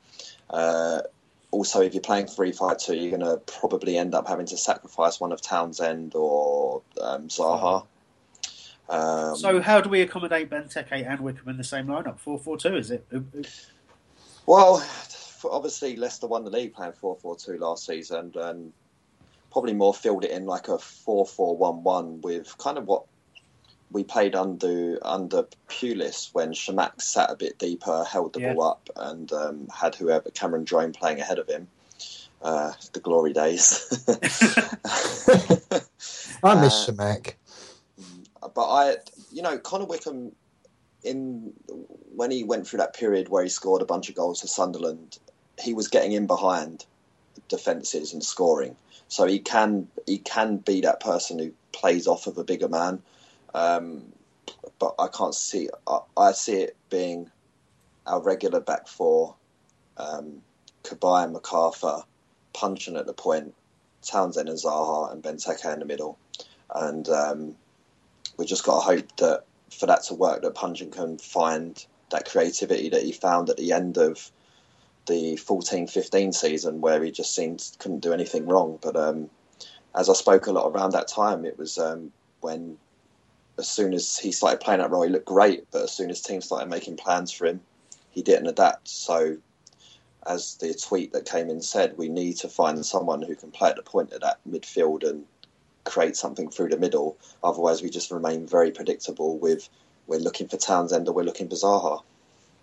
Uh, also, if you're playing three five two, you're going to probably end up having to sacrifice one of Townsend or um, Zaha. Um, So how do we accommodate Benteke and Wickham in the same lineup? Four four two, is it? Well, obviously Leicester won the league playing 4-4-2 last season, and probably more filled it in like a 4-4-1-1 with kind of what we played under under Pulis when Chamakh sat a bit deeper, held the Yeah. ball up, and um, had whoever Cameron Jerome playing ahead of him. Uh, the glory days. I miss Uh, Chamakh. but I, you know, Connor Wickham, in when he went through that period where he scored a bunch of goals for Sunderland, he was getting in behind defences and scoring. So he can he can be that person who plays off of a bigger man. Um, but I can't see. I, I see it being our regular back four, um, Cabaye and McArthur Puncheon at the point, Townsend and Zaha and Benteke in the middle, and um, we just got to hope that for that to work, that Puncheon can find that creativity that he found at the end of the 14-15 season, where he just seemed couldn't do anything wrong. But um, as I spoke a lot around that time, it was um, when as soon as he started playing that role, he looked great. But as soon as teams started making plans for him, he didn't adapt. So. As the tweet that came in said, we need to find someone who can play at the point of that midfield and create something through the middle. Otherwise, we just remain very predictable with we're looking for Townsend or we're looking for Zaha.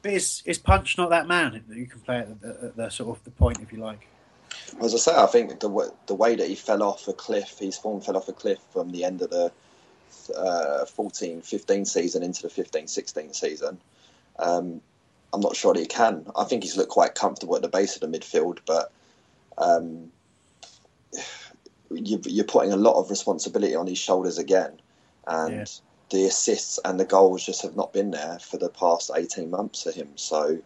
But is is Punch not that man that you can play at the, at the sort of the point if you like? As I say, I think the the way that he fell off a cliff, his form fell off a cliff from the end of the uh, 14-15 season into the 15-16 season. Um, I'm not sure that he can. I think he's looked quite comfortable at the base of the midfield, but um, you, you're putting a lot of responsibility on his shoulders again, and. The assists and the goals just have not been there for the past 18 months for him. So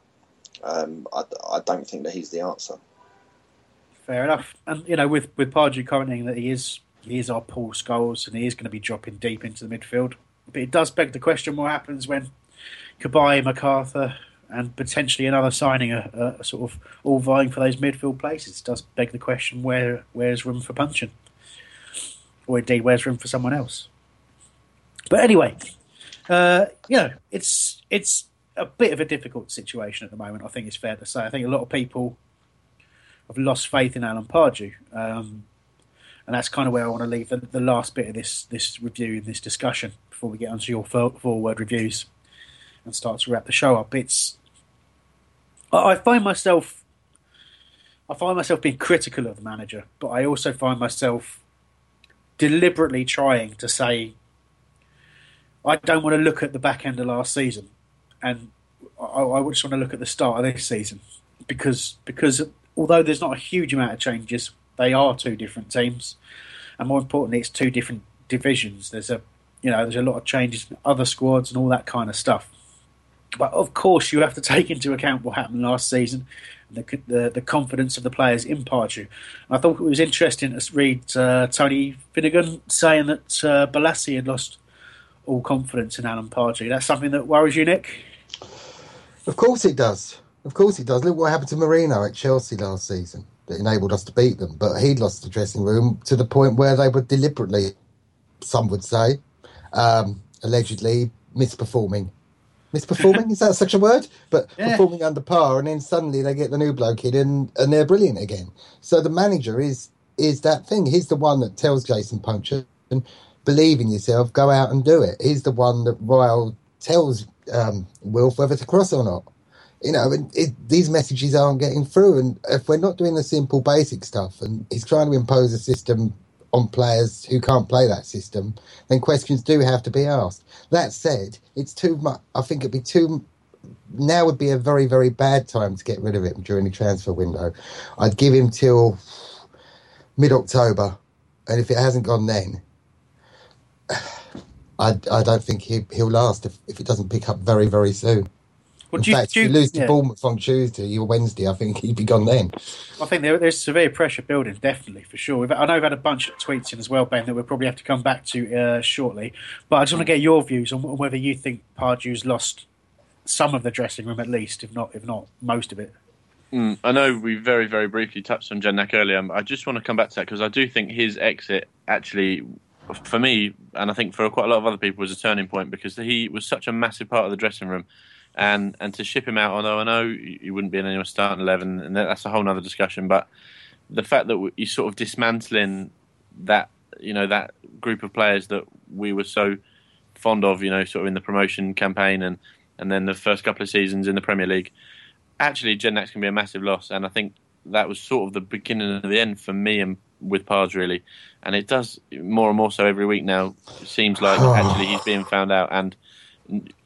um, I, I don't think that he's the answer. Fair enough. And you know, with with Pardew commenting that he is he is our Paul Scholes and he is going to be dropping deep into the midfield. But it does beg the question: what happens when Cabaye, McArthur, and potentially another signing are, are sort of all vying for those midfield places? It does beg the question: where where's room for Puncheon, or indeed where's room for someone else? But anyway, uh, you know, it's it's a bit of a difficult situation at the moment. I think it's fair to say. I think a lot of people have lost faith in Alan Pardew, um, and that's kind of where I want to leave the, the last bit of this this review, this discussion, before we get onto your four reviews and start to wrap the show up. It's I, I find myself I find myself being critical of the manager, but I also find myself deliberately trying to say I don't want to look at the back end of last season, and I, I just want to look at the start of this season because because although there's not a huge amount of changes, they are two different teams, and more importantly, it's two different divisions. There's a you know there's a lot of changes in other squads and all that kind of stuff. But of course, you have to take into account what happened last season, and the the, the confidence of the players in Pardew. I thought it was interesting to read uh, Tony Finnegan saying that uh, Bolasie had lost all confidence in Alan Pardew. That's something that worries you, Nick. Of course it does. Of course it does. Look what happened to Mourinho at Chelsea last season. That enabled us to beat them, but he lost the dressing room to the point where they were deliberately, some would say, um, allegedly misperforming. Misperforming is that such a word? But Yeah. performing under par, and then suddenly they get the new bloke in, and, and they're brilliant again. So the manager is is that thing. He's the one that tells Jason Puncheon, believe in yourself, go out and do it. He's the one that Royal tells um, Wilf whether to cross or not. You know, it, these messages aren't getting through. And if we're not doing the simple, basic stuff, and he's trying to impose a system on players who can't play that system, then questions do have to be asked. That said, it's too much. I think it'd be too. Now would be a very, very bad time to get rid of him during the transfer window. I'd give him till mid October, and if it hasn't gone then, I, I don't think he, he'll last if, if it doesn't pick up very, very soon. Well, In do you- fact, do if you- you lose to yeah. Bournemouth on Tuesday or Wednesday, I think he'd be gone then. I think there, there's severe pressure building, definitely for sure. We've, I know we've had a bunch of tweets in as well, Ben, that we'll probably have to come back to uh, shortly. But I just want to get your views on whether you think Pardew's lost some of the dressing room, at least, if not if not most of it. Mm, I know we very, very briefly touched on Jedinak earlier. but I just want to come back to that because I do think his exit actually, for me, and I think for quite a lot of other people, was a turning point because he was such a massive part of the dressing room. And and to ship him out, although I know he wouldn't be in anyone's starting 11, and that- that's a whole other discussion, but the fact that he's sort of dismantling that, you know, that group of players that we were so fond of, you know, sort of in the promotion campaign and, and then the first couple of seasons in the Premier League actually Jedinak's can be a massive loss, and I think that was sort of the beginning of the end for me and with Pards really, and it does more and more so every week now. It seems like actually he's being found out, and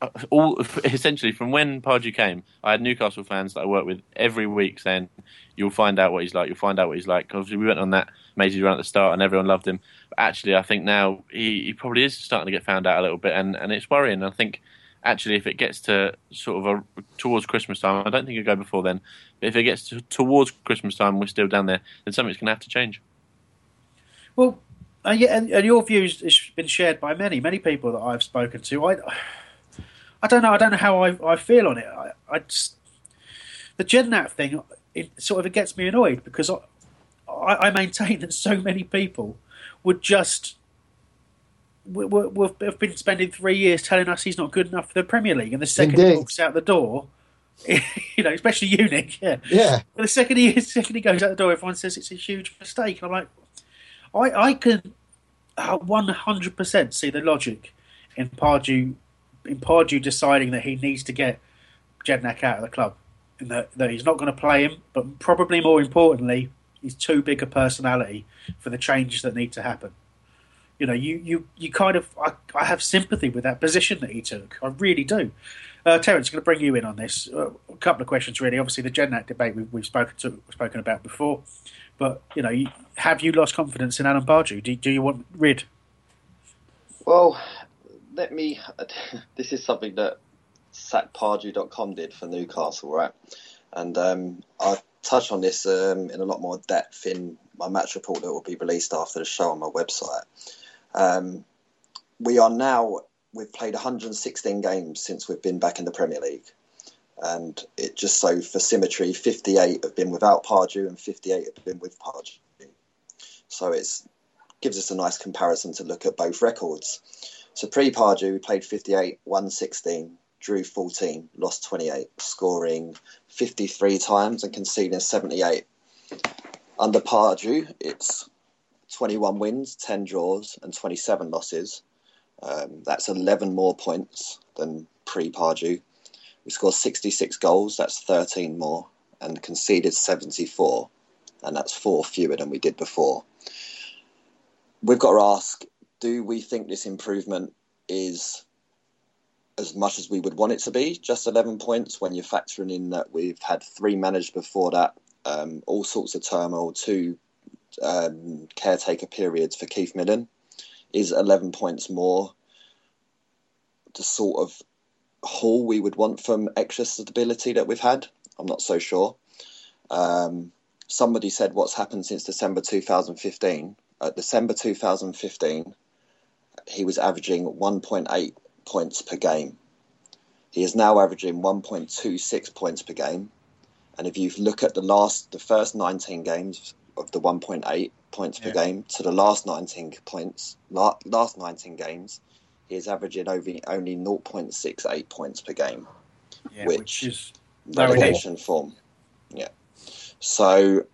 uh, all essentially from when Pardew came, I had Newcastle fans that I worked with every week saying, "You'll find out what he's like. You'll find out what he's like." Obviously, we went on that amazing run at the start, and everyone loved him. But actually, I think now he, he probably is starting to get found out a little bit, and, and it's worrying. I think actually, if it gets to sort of a, towards Christmas time, I don't think it'll go before then. But if it gets to, towards Christmas time, we're still down there, then something's going to have to change. Well, uh, yeah, and, and your views has been shared by many, many people that I've spoken to. I, I don't know. I don't know how I, I feel on it. I, I just the Jedinak thing. It sort of it gets me annoyed because I, I, I maintain that so many people would just w- w- w- have been spending three years telling us he's not good enough for the Premier League, and the second he walks out the door, you know, especially you, Nick, yeah, Yeah. the second he, the second he goes out the door, everyone says it's a huge mistake. And I'm like, I, I can one hundred percent see the logic in Pardew, in Pardew deciding that he needs to get Jedinak out of the club, and that, that he's not going to play him. But probably more importantly, he's too big a personality for the changes that need to happen. You know, you you, you kind of I, I have sympathy with that position that he took. I really do. Uh, Terence, going to bring you in on this. Uh, a couple of questions, really. Obviously, the Jedinak debate we've, we've spoken to, spoken about before, but you know, have you lost confidence in Alan Pardew? Do, do you want rid? Well, let me. This is something that sackpardew.com did for Newcastle, right? And um, I touch on this um, in a lot more depth in my match report that will be released after the show on my website. Um, we are now, we've played 116 games since we've been back in the Premier League. And it just so for symmetry, 58 have been without Pardew and 58 have been with Pardew. So it gives us a nice comparison to look at both records. So pre Pardew, we played 58, won 16, drew 14, lost 28, scoring 53 times and conceding 78. Under Pardew, it's 21 wins, 10 draws, and 27 losses. Um, that's 11 more points than pre Pardew. We scored 66 goals, that's 13 more, and conceded 74, and that's four fewer than we did before. We've got to ask do we think this improvement is as much as we would want it to be? Just 11 points when you're factoring in that we've had three managed before that um, all sorts of turmoil two um, caretaker periods for keith millen. Is 11 points more the sort of haul we would want from extra stability that we've had i'm not so sure um, somebody said what's happened since december 2015 at December 2015, he was averaging 1.8 points per game. He is now averaging 1.26 points per game. And if you look at the last, the first 19 games of the 1.8 points per game to the last 19 points, last 19 games, is averaging over only 0.68 points per game. Yeah, Which- is relegation form. Yeah. So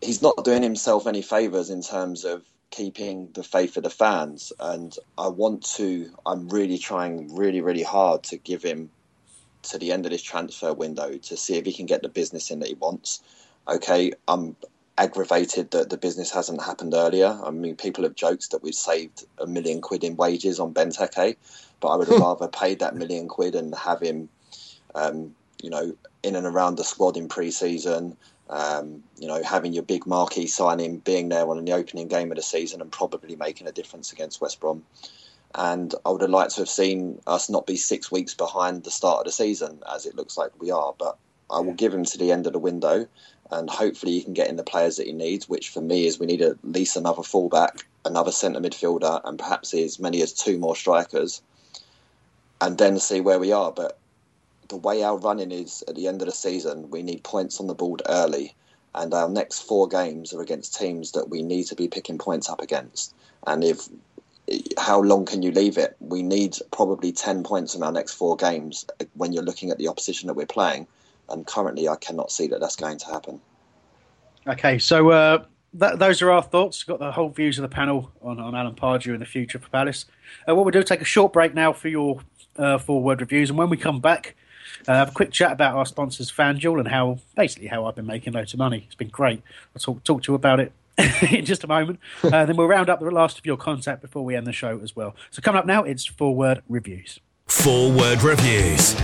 he's not doing himself any favours in terms of keeping the faith of the fans. And I want to, I'm really trying really, really hard to give him to the end of this transfer window to see if he can get the business in that he wants. Okay, I'm aggravated that the business hasn't happened earlier. I mean, people have joked that we've saved a million quid in wages on Benteke, but I would have rather paid that million quid and have him, um, you know, in and around the squad in pre-season. Um, you know, having your big marquee signing, being there on the opening game of the season, and probably making a difference against West Brom. and I would have liked to have seen us not be six weeks behind the start of the season, as it looks like we are. But I will give him to the end of the window, and hopefully he can get in the players that he needs. Which for me is we need at least another fullback, another centre midfielder, and perhaps as many as two more strikers, and then see where we are. But the way our running is at the end of the season, we need points on the board early, and our next four games are against teams that we need to be picking points up against. And if how long can you leave it? We need probably 10 points in our next four games when you're looking at the opposition that we're playing. And currently, I cannot see that that's going to happen. Okay, so uh, that, those are our thoughts. We've got the whole views of the panel on, on Alan Pardew and the future for Palace. Uh, what we'll do, take a short break now for your uh, forward reviews. And when we come back, uh, have a quick chat about our sponsors, FanDuel, and how basically how I've been making loads of money. It's been great. I'll talk, talk to you about it in just a moment. Uh, then we'll round up the last of your contact before we end the show as well. So coming up now, it's forward reviews. Forward reviews.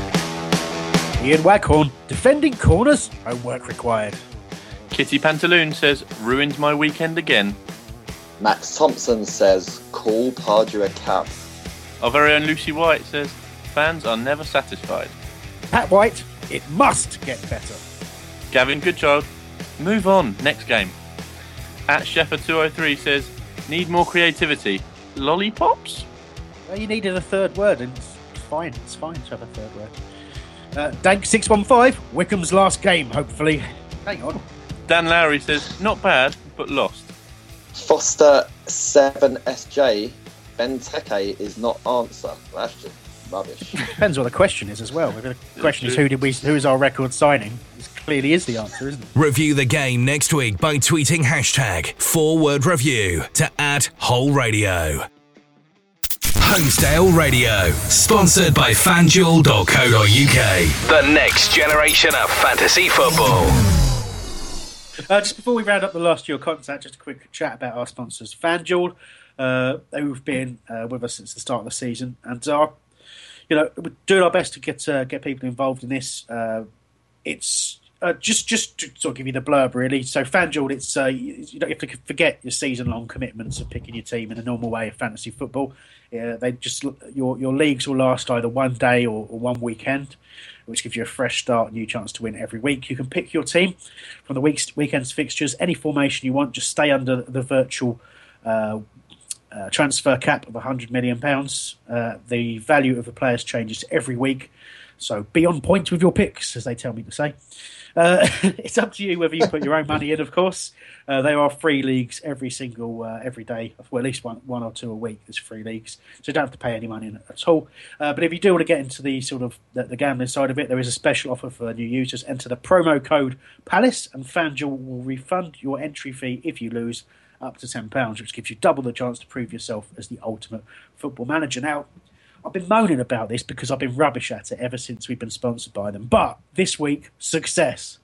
Ian Waghorn, defending corners, no work required. Kitty Pantaloon says, ruined my weekend again. Max Thompson says, call Pardew a cap. Our very own Lucy White says, fans are never satisfied. Pat White, it must get better. Gavin Goodchild, move on, next game. At Sheffer203 says, need more creativity. Lollipops? Well, you needed a third word, and it's fine. It's fine to have a third word. Uh, Dank615, Wickham's last game, hopefully. Hang on. Dan Lowry says, not bad, but lost. Foster 7SJ, Benteke is not answer. That's just rubbish. Depends what the question is as well. The question is who did we who is our record signing? This clearly is the answer, isn't it? Review the game next week by tweeting hashtag forward review to add whole radio. Holmesdale Radio, sponsored by fanduel.co.uk. The next generation of fantasy football. Uh, just before we round up the last year contact, just a quick chat about our sponsors, FanDuel, uh, who've been uh, with us since the start of the season, and are, you know, we're doing our best to get uh, get people involved in this. Uh, it's uh, just just to sort of give you the blurb really. So FanDuel, it's uh, you, don't have to forget your season long commitments of picking your team in a normal way of fantasy football. Uh, they just your your leagues will last either one day or, or, one weekend, which gives you a fresh start, new chance to win every week. You can pick your team from the week's weekend's fixtures, any formation you want. Just stay under the virtual. Uh, transfer cap of 100 million pounds. The value of the players changes every week, so be on point with your picks, as they tell me to say. Uh, it's up to you whether you put your own money in. Of course, uh, there are free leagues every single uh, every day. Well, at least one one or two a week. There's free leagues, so you don't have to pay any money at all. Uh, but if you do want to get into the sort of the, the, gambling side of it, there is a special offer for new users. Enter the promo code Palace, and FanDuel will refund your entry fee if you lose up to £10, which gives you double the chance to prove yourself as the ultimate football manager. Now, I've been moaning about this because I've been rubbish at it ever since we've been sponsored by them. But this week, success.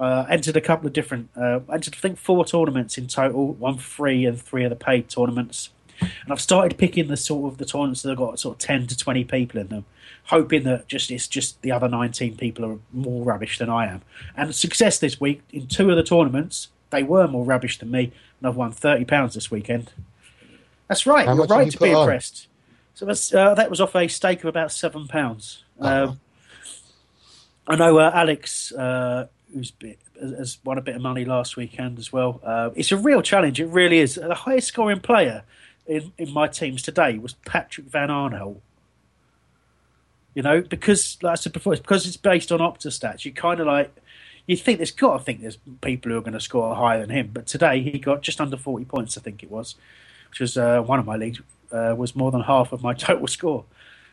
Uh, entered a couple of different, uh, entered I think four tournaments in total, one free and three of the paid tournaments. And I've started picking the sort of the tournaments that have got sort of ten to twenty people in them, hoping that just it's just the other nineteen people are more rubbish than I am. And success this week in two of the tournaments, they were more rubbish than me, and I've won thirty pounds this weekend. That's right. How You're right have to be on? impressed. So uh, that was off a stake of about seven pounds. Uh-huh. Um, I know uh, Alex, uh, who's bit, has won a bit of money last weekend as well. Uh, it's a real challenge. It really is. The highest scoring player in, in my teams today was Patrick Van Aanholt. You know, because like I said before, it's because it's based on Opta stats. You kind of like you think there's got to think there's people who are going to score higher than him. But today he got just under forty points, I think it was, which was uh, one of my leagues uh, was more than half of my total score.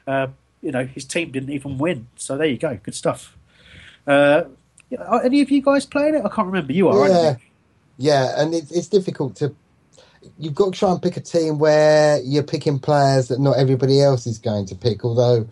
Uh, you know, his team didn't even win. So there you go, good stuff. Uh, are any of you guys playing it? I can't remember. You are, yeah, yeah, and it's it's difficult to. You've got to try and pick a team where you're picking players that not everybody else is going to pick. Although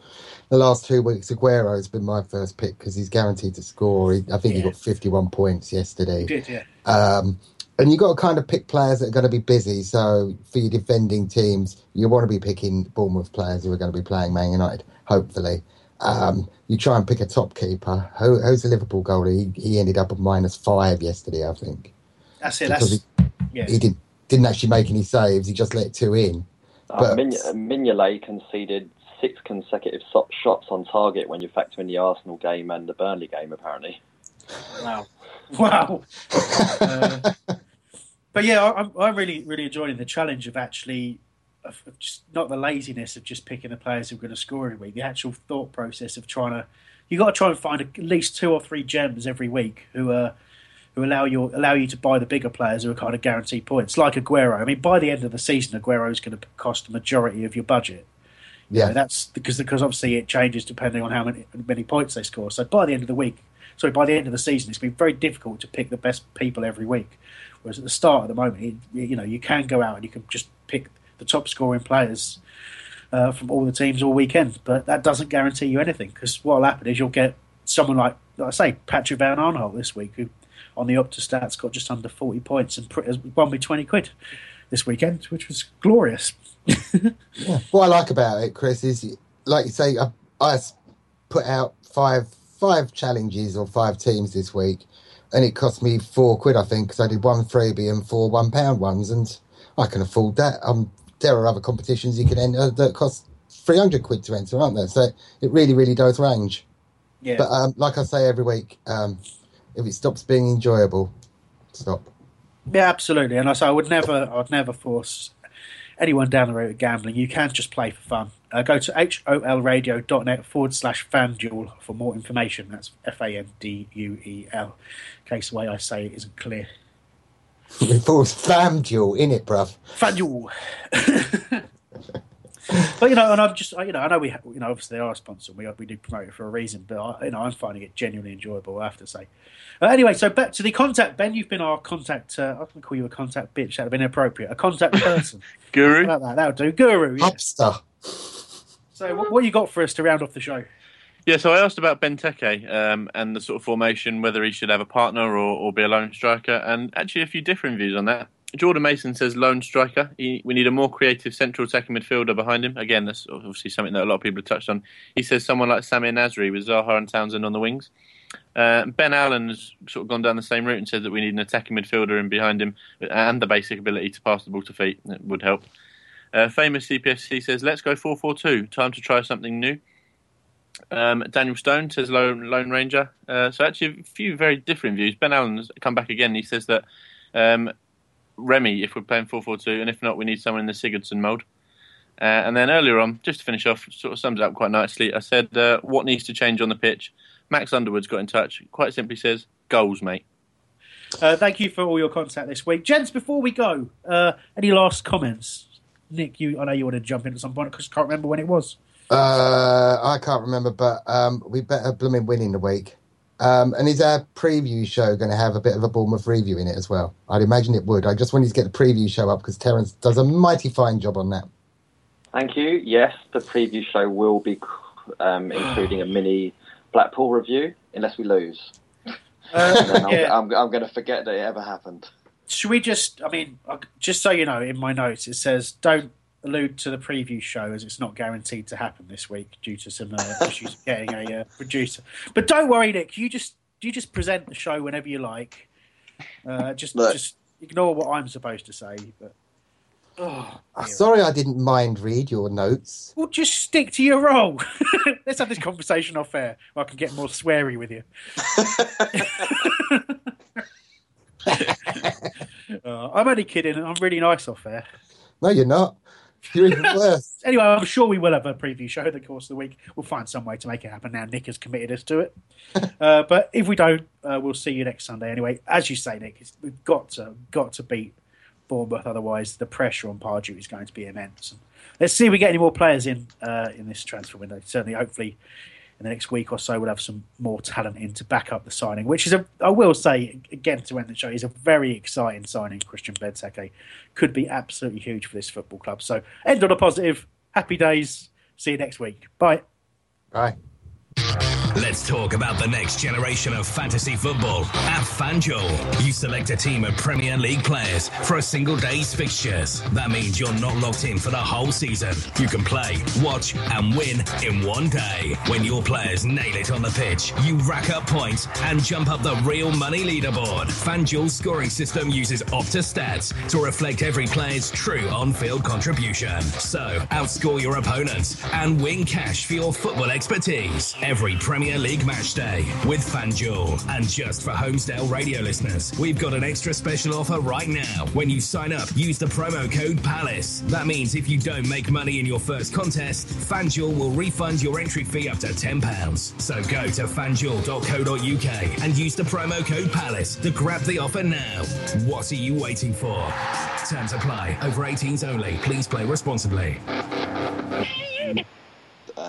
the last two weeks, Aguero has been my first pick because he's guaranteed to score. He, I think he got 51 points yesterday. You did, yeah. Um, and you've got to kind of pick players that are going to be busy. So for your defending teams, you want to be picking Bournemouth players who are going to be playing Man United, hopefully. Um, you try and pick a top keeper. Who, who's the Liverpool goalie? He, he ended up at minus five yesterday, I think. That's it. Because That's he, yeah. he did, didn't actually make any saves. He just let two in. Uh, But- Min- Mignolet conceded six consecutive so- shots on target when you factor in the Arsenal game and the Burnley game, apparently. Wow, wow. Uh, but yeah, I, I'm, I'm really, really enjoying the challenge of actually, of just not the laziness of just picking the players who are going to score every week. The actual thought process of trying to, you got to try and find at least two or three gems every week who are. Who allow you allow you to buy the bigger players who are kind of guaranteed points, like Aguero. I mean, by the end of the season, Aguero is going to cost the majority of your budget. You know, Yeah, that's because because obviously it changes depending on how many many points they score. So by the end of the week, sorry, by the end of the season, it's been very difficult to pick the best people every week. Whereas at the start, at the moment, you know, you can go out and you can just pick the top scoring players uh, from all the teams all weekend, but that doesn't guarantee you anything because what'll happen is you'll get someone like, like I say, Patrick Van Aanholt this week, who on the Opta stats got just under forty points and won me twenty quid this weekend, which was glorious. yeah. What I like about it, Chris, is like you say, I put out five five challenges or five teams this week, and it cost me four quid, I think, because I did one freebie and four one pound ones, and I can afford that. Um, there are other competitions you can enter that cost three hundred quid to enter, aren't there? So it really, really does range. Yeah, But um, like I say every week, um, if it stops being enjoyable, stop. Yeah, absolutely. And I say I would never, I'd never force anyone down the road of gambling. You can just play for fun. Uh, go to holradio.net forward slash fanduel for more information. That's F A N D U E L. In case the way I say it isn't clear. It falls fam in it, bruv. Fanduel. but you know, and I'm just, you know, I know we, ha- you know, obviously they are a sponsor. We we do promote it for a reason, but I, you know, I'm finding it genuinely enjoyable. I have to say. Uh, anyway, so back to the contact. Ben, you've been our contact. Uh, I can call you a contact bitch. That'd have been inappropriate. A contact person. Guru. About that? That'll do. Guru. Yeah. Hopster. So, what, what you got for us to round off the show? Yeah, so I asked about Benteke um, and the sort of formation, whether he should have a partner or, or be a lone striker, and actually a few different views on that. Jordan Mason says lone striker. He, we need a more creative central attacking midfielder behind him. Again, that's obviously something that a lot of people have touched on. He says someone like Samir Nasri with Zaha and Townsend on the wings. Uh, ben Allen has sort of gone down the same route and said that we need an attacking midfielder in behind him and the basic ability to pass the ball to feet. That would help. Uh, famous CPFC says, let's go 4 4 2. Time to try something new. Um, Daniel Stone says Lone, Lone Ranger. Uh, so actually, a few very different views. Ben Allen's come back again. He says that um, Remy, if we're playing 4 4 2, and if not, we need someone in the Sigurdsson mode. Uh, and then earlier on, just to finish off, sort of sums it up quite nicely. I said, uh, what needs to change on the pitch? Max Underwood's got in touch. Quite simply says, goals, mate. Uh, thank you for all your contact this week, gents. Before we go, uh, any last comments? Nick, you, I know you want to jump in at some point because I can't remember when it was. Uh, I can't remember, but um, we better blooming win in the week. Um, and is our preview show going to have a bit of a Bournemouth review in it as well? I'd imagine it would. I just wanted to get the preview show up because Terence does a mighty fine job on that. Thank you. Yes, the preview show will be um, including a mini Blackpool review, unless we lose. Uh, I'm, yeah. I'm, I'm going to forget that it ever happened. Should we just? I mean, uh, just so you know, in my notes it says don't allude to the preview show as it's not guaranteed to happen this week due to some uh, issues of getting a uh, producer. But don't worry, Nick. You just you just present the show whenever you like. Uh, just Look. just ignore what I'm supposed to say. But oh, Uh. Sorry, I didn't mind read your notes. well, just stick to your role. Let's have this conversation off air. Where I can get more sweary with you. uh, I'm only kidding. I'm really nice off air. No, you're not. You're even worse. Anyway, I'm sure we will have a preview show in the course of the week. We'll find some way to make it happen now. Nick has committed us to it. uh, but if we don't, uh, we'll see you next Sunday. Anyway, as you say, Nick, it's, we've got to got to beat Bournemouth. Otherwise, the pressure on Pardew is going to be immense. And let's see if we get any more players in uh, in this transfer window. Certainly, hopefully, in the next week or so, we'll have some more talent in to back up the signing. Which is a, I will say again to end the show, is a very exciting signing. Christian Benteke could be absolutely huge for this football club. So, end on a positive. Happy days. See you next week. Bye. Bye. Let's talk about the next generation of fantasy football at FanDuel. You select a team of Premier League players for a single day's fixtures. That means you're not locked in for the whole season. You can play, watch, and win in one day. When your players nail it on the pitch, you rack up points and jump up the real money leaderboard. FanDuel's scoring system uses Opta stats to reflect every player's true on-field contribution. So, outscore your opponents and win cash for your football expertise every Premier League match day with FanDuel. And just for Holmesdale radio listeners, we've got an extra special offer right now. When you sign up, use the promo code PALACE. That means if you don't make money in your first contest, FanDuel will refund your entry fee up to £10. So go to fanduel.co.uk and use the promo code PALACE to grab the offer now. What are you waiting for? Terms apply. Over 18s only. Please play responsibly.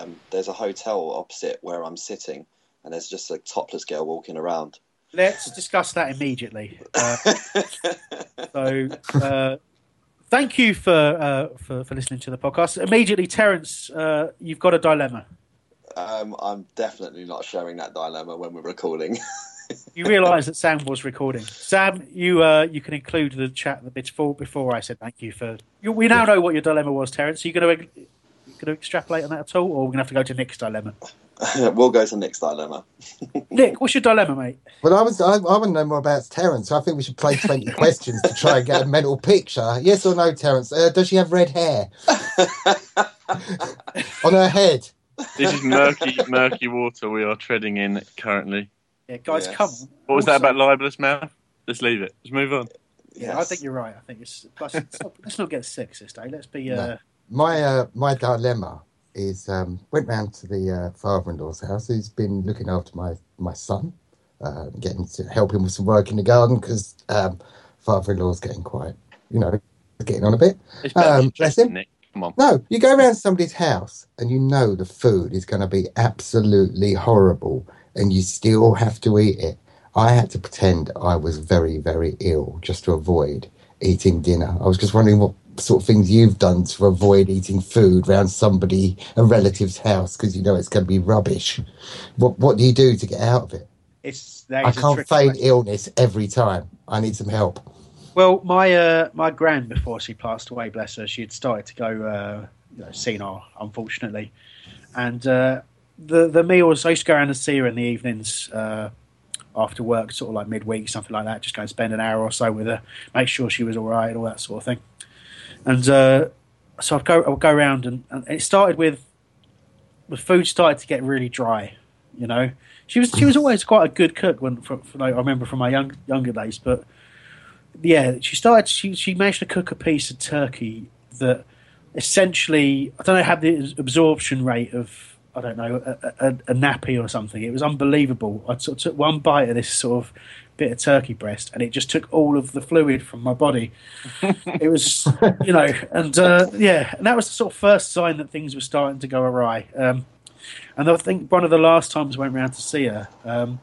Um, there's a hotel opposite where I'm sitting, and there's just a topless girl walking around. Let's discuss that immediately. Uh, so, uh, thank you for, uh, for for listening to the podcast. Immediately, Terence, uh, you've got a dilemma. Um, I'm definitely not sharing that dilemma when we're recording. You realise that Sam was recording. Sam, you uh, you can include the chat the before before I said thank you for. You, we now know what your dilemma was, Terence. Are you going to going to extrapolate on that at all, or we're going to have to go to Nick's dilemma? we'll go to Nick's dilemma. Nick, what's your dilemma, mate? Well, I was I, I want to know more about Terence. So I think we should play twenty questions to try and get a mental picture. Yes or no, Terence? Uh, does she have red hair on her head? This is murky, murky water we are treading in currently. Yeah, guys, Yes. come on. What was that about libelous mouth? Let's leave it. Let's move on. Yeah, I think you're right. I think it's plus, let's, not, let's not get sexist, eh? Let's be. Uh, No. My uh, my dilemma is um, went round to the uh, father-in-law's house. Who's been looking after my my son, uh, getting to help him with some work in the garden because um, father-in-law's getting quite, you know, getting on a bit. It's Um, bless him. Nick. Come on. No, you go around somebody's house and you know the food is going to be absolutely horrible, and you still have to eat it. I had to pretend I was very, very ill just to avoid eating dinner. I was just wondering what sort of things you've done to avoid eating food around somebody, a relative's house, because you know it's going to be rubbish. What What do you do to get out of it? it's I can't feign question. illness every time. I need some help. Well, my uh, my gran before she passed away, bless her, she had started to go uh, you know, senile, unfortunately, and uh, the the meals I used to go around and see her in the evenings uh, after work, sort of like midweek, something like that. Just go and spend an hour or so with her, make sure she was all right, all that sort of thing. And uh, so I'd go I'd go around and, and it started with the food started to get really dry. You know, she was she was always quite a good cook when for, for, like, I remember from my young, younger days, but yeah, she started. She she managed to cook a piece of turkey that essentially I don't know had the absorption rate of I don't know a, a, a nappy or something. It was unbelievable. I sort of took one bite of this sort of bit of turkey breast, and it just took all of the fluid from my body. it was you know, and uh, yeah, and that was the sort of first sign that things were starting to go awry. Um, and I think one of the last times I went round to see her. Um,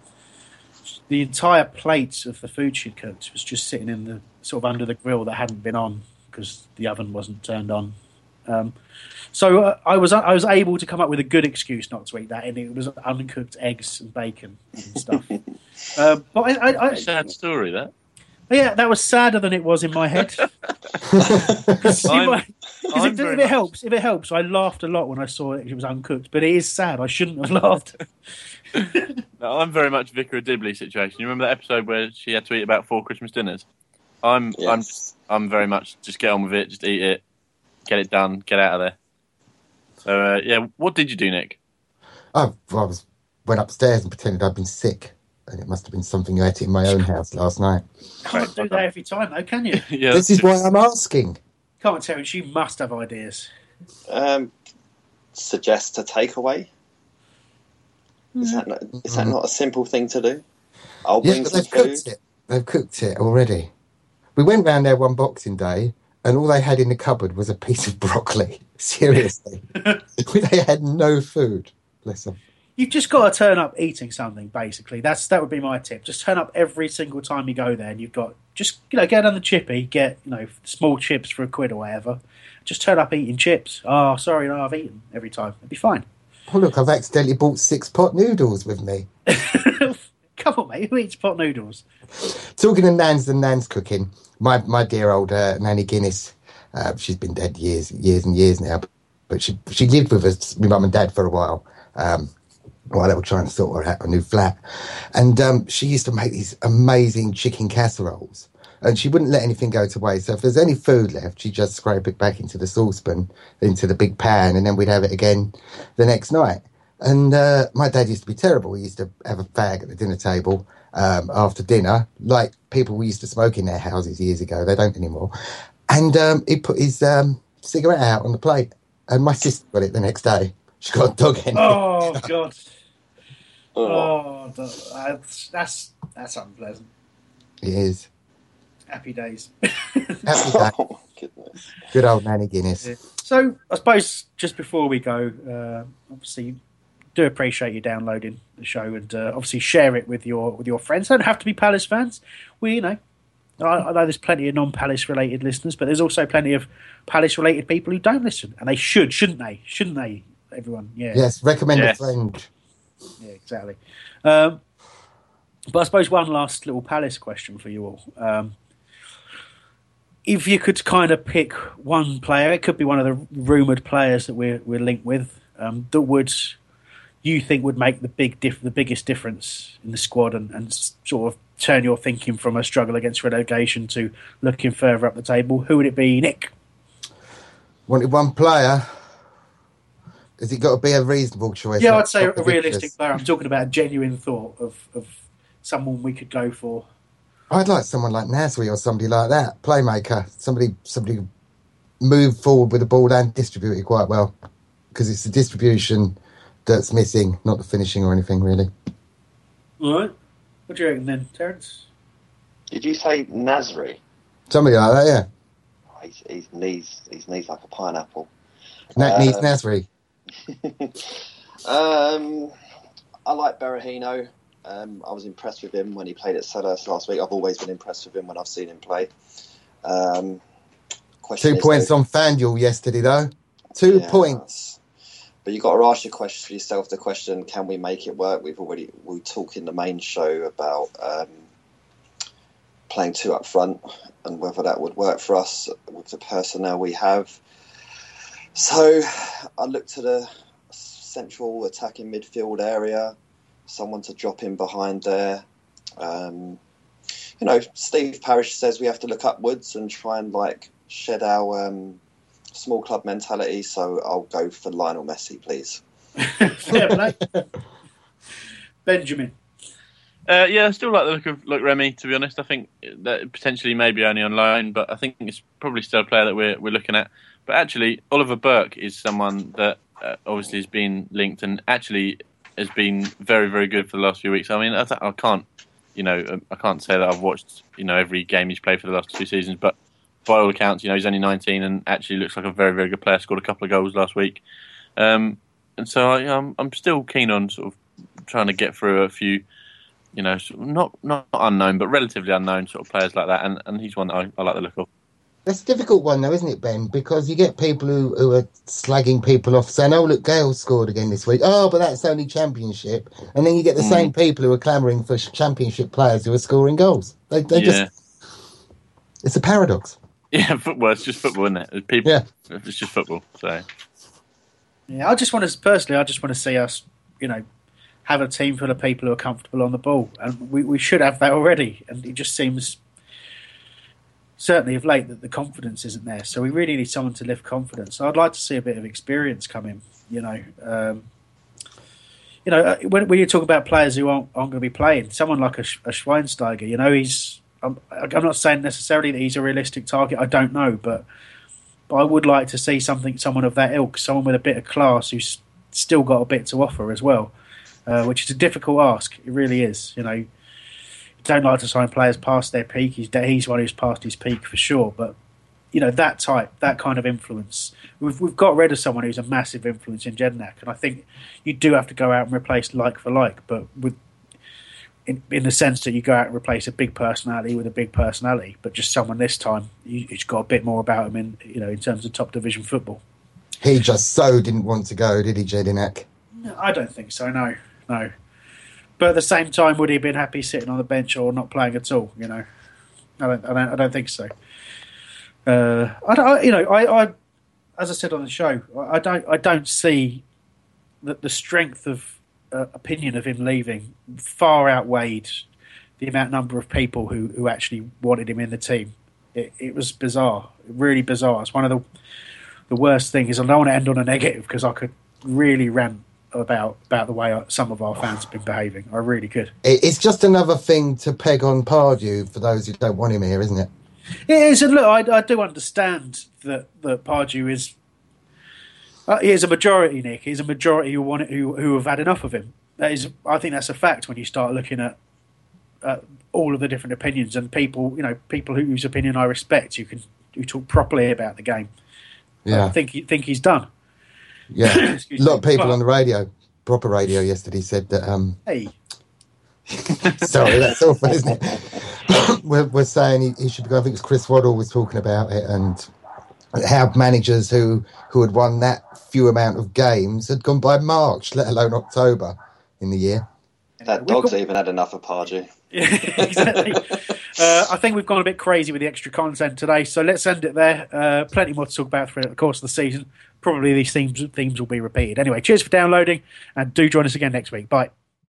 the entire plate of the food she'd cooked was just sitting in the sort of under the grill that hadn't been on because the oven wasn't turned on. Um, so uh, I was I was able to come up with a good excuse not to eat that, and it was uncooked eggs and bacon and stuff. um, but I, I, I, Sad story that. yeah, that was sadder than it was in my head. 'Cause I'm- 'cause I'm if, if it helps, if it helps, I laughed a lot when I saw it, it was uncooked. But it is sad. I shouldn't have laughed. No, I'm very much Vicar of Dibley situation. You remember that episode where she had to eat about four Christmas dinners? I'm I'm I'm very much just get on with it, just eat it, get it done, get out of there. So uh, yeah, what did you do, Nick? I, I was went upstairs and pretended I'd been sick, and it must have been something I ate in my own house last night. Can't do that every time, though, can you? yeah, This is why I'm asking. Come on, Terence, you must have ideas. Um, suggest a takeaway. Is that not, is that not a simple thing to do? I'll Yeah, bring but some they've food. cooked it. They've cooked it already. We went round there one Boxing Day, and all they had in the cupboard was a piece of broccoli. Seriously, they had no food. Bless them. You've just got to turn up eating something. Basically, that's that would be my tip. Just turn up every single time you go there, and you've got just you know get on the chippy, get you know small chips for a quid or whatever. Just turn up eating chips. Oh, sorry, no, I've eaten every time. It'd be fine. Oh look, I've accidentally bought six pot noodles with me. Come on, mate. Who eats pot noodles? Talking of Nans and Nan's cooking, my my dear old uh, Nanny Guinness, uh, she's been dead years, years and years now, but she she lived with us, my mum and dad, for a while. Um, while they were trying to sort her out a new flat, and um, she used to make these amazing chicken casseroles, and she wouldn't let anything go to waste. So if there's any food left, she'd just scrape it back into the saucepan, into the big pan, and then we'd have it again the next night. And uh, my dad used to be terrible. He used to have a fag at the dinner table um, after dinner, like people used to smoke in their houses years ago. They don't anymore. And um, he put his um, cigarette out on the plate, and my sister got it the next day. She got a dog in it. Oh God. Oh, Oh, that's that's that's unpleasant. It is. Happy days. Happy day. oh. Good old Nanny Guinness. So I suppose just before we go, uh, obviously, do appreciate you downloading the show and uh, obviously share it with your with your friends. Don't have to be Palace fans. We, you know, I, I know there's plenty of non-Palace related listeners, but there's also plenty of Palace related people who don't listen, and they should, shouldn't they? Shouldn't they? Everyone, yeah, Yes, recommend Yes. a friend. yeah, exactly. Um, but I suppose one last little Palace question for you all. Um, if you could kind of pick one player, it could be one of the rumoured players that we're we're linked with, um, that would you think would make the big diff- the biggest difference in the squad and, and sort of turn your thinking from a struggle against relegation to looking further up the table. Who would it be, Nick? Wanted one player. Has it got to be a reasonable choice? Yeah, I'd say a realistic player. I'm talking about a genuine thought of, of someone we could go for. I'd like someone like Nasri or somebody like that, playmaker, somebody somebody who move forward with the ball and distribute it quite well, because it's the distribution that's missing, not the finishing or anything really. All right. What do you reckon then, Terence? Did you say Nasri? Somebody like that, yeah. Oh, His, his knees, his knees like a pineapple. Nat needs Um, Nasri. um, I like Berahino. Um, I was impressed with him when he played at Selhurst last week. I've always been impressed with him when I've seen him play. Um, Two points though- on FanDuel yesterday though. Two Yeah, points. But you've got to ask your question, for yourself the question: Can we make it work? We've already we talk in the main show about um, playing two up front and whether that would work for us with the personnel we have. So I looked to the central attacking midfield area, someone to drop in behind there. Um, you know, Steve Parish says we have to look upwards and try and like shed our um, small club mentality. So I'll go for Lionel Messi, please. Fair play. Benjamin. Uh, yeah, I still like the look of look Remy. To be honest, I think that potentially maybe only on loan, but I think it's probably still a player that we're we're looking at. But actually, Oliver Burke is someone that uh, obviously has been linked and actually has been very very good for the last few weeks. I mean, I, th- I can't, you know, um, I can't say that I've watched you know every game he's played for the last two seasons, but by all accounts, you know, he's only 19 and actually looks like a very very good player. Scored a couple of goals last week, um, and so I, I'm I'm still keen on sort of trying to get through a few you know, not not unknown, but relatively unknown sort of players like that, and, and he's one that I, I like the look of. That's a difficult one though, isn't it, Ben? Because you get people who, who are slagging people off saying, Oh look, Gayle scored again this week. Oh, but that's only championship and then you get the Mm. same people who are clamouring for championship players who are scoring goals. They, they yeah, just it's a paradox. Yeah, football. It's just football, isn't it? It's People, Yeah. it's just football. So Yeah, I just want to personally. I just want to see us, you know, have a team full of people who are comfortable on the ball, and we, we should have that already. And it just seems, certainly of late, that the confidence isn't there. So we really need someone to lift confidence. I'd like to see a bit of experience come in. You know, um, you know, uh, when, when you talk about players who aren't, aren't going to be playing, someone like a, a Schweinsteiger, you know, he's. I'm, I'm not saying necessarily that he's a realistic target. I don't know, but but I would like to see something, someone of that ilk, someone with a bit of class who's still got a bit to offer as well, uh, which is a difficult ask. It really is. You know, you don't like to sign players past their peak. He's he's one who's past his peak for sure, but you know that type, that kind of influence. We've we've got rid of someone who's a massive influence in Jedinak, and I think you do have to go out and replace like for like, but with. In, in the sense that you go out and replace a big personality with a big personality, but just someone this time who's got a bit more about him in you know in terms of top division football. He just so didn't want to go, did he, Jedinak? I don't think so. No, no. But at the same time, would he have been happy sitting on the bench or not playing at all? You know, I don't. I don't, I don't think so. Uh, I don't. You know, I, I, as I said on the show, I don't. I don't see that the strength of uh, opinion of him leaving far outweighed the amount number of people who, who actually wanted him in the team. It, it was bizarre, really bizarre. It's one of the the worst things. I don't want to end on a negative because I could really rant about about the way some of our fans have been behaving. I really could. It's just another thing to peg on Pardew for those who don't want him here, isn't it? It is. And look, I, I do understand that that Pardew is. Uh, he is a majority, Nick. He's a majority who want it, who who have had enough of him. That is, I think that's a fact when you start looking at, at all of the different opinions and people. You know, people whose opinion I respect. You can who talk properly about the game. Yeah, I think think he's done. Yeah, a lot of people on the radio, proper radio yesterday, said that. Um, hey. sorry, that's awful, isn't it? we're, we're saying he, he, should go. I think it was Chris Waddle was talking about it, and how managers who who had won that few amount of games had gone by March, let alone October in the year. That dog's got... even had enough of Pardew. Yeah, exactly. uh, I think we've gone a bit crazy with the extra content today, so let's end it there. Uh, plenty more to talk about throughout the course of the season. Probably these themes themes will be repeated. Anyway, cheers for downloading, and do join us again next week. Bye.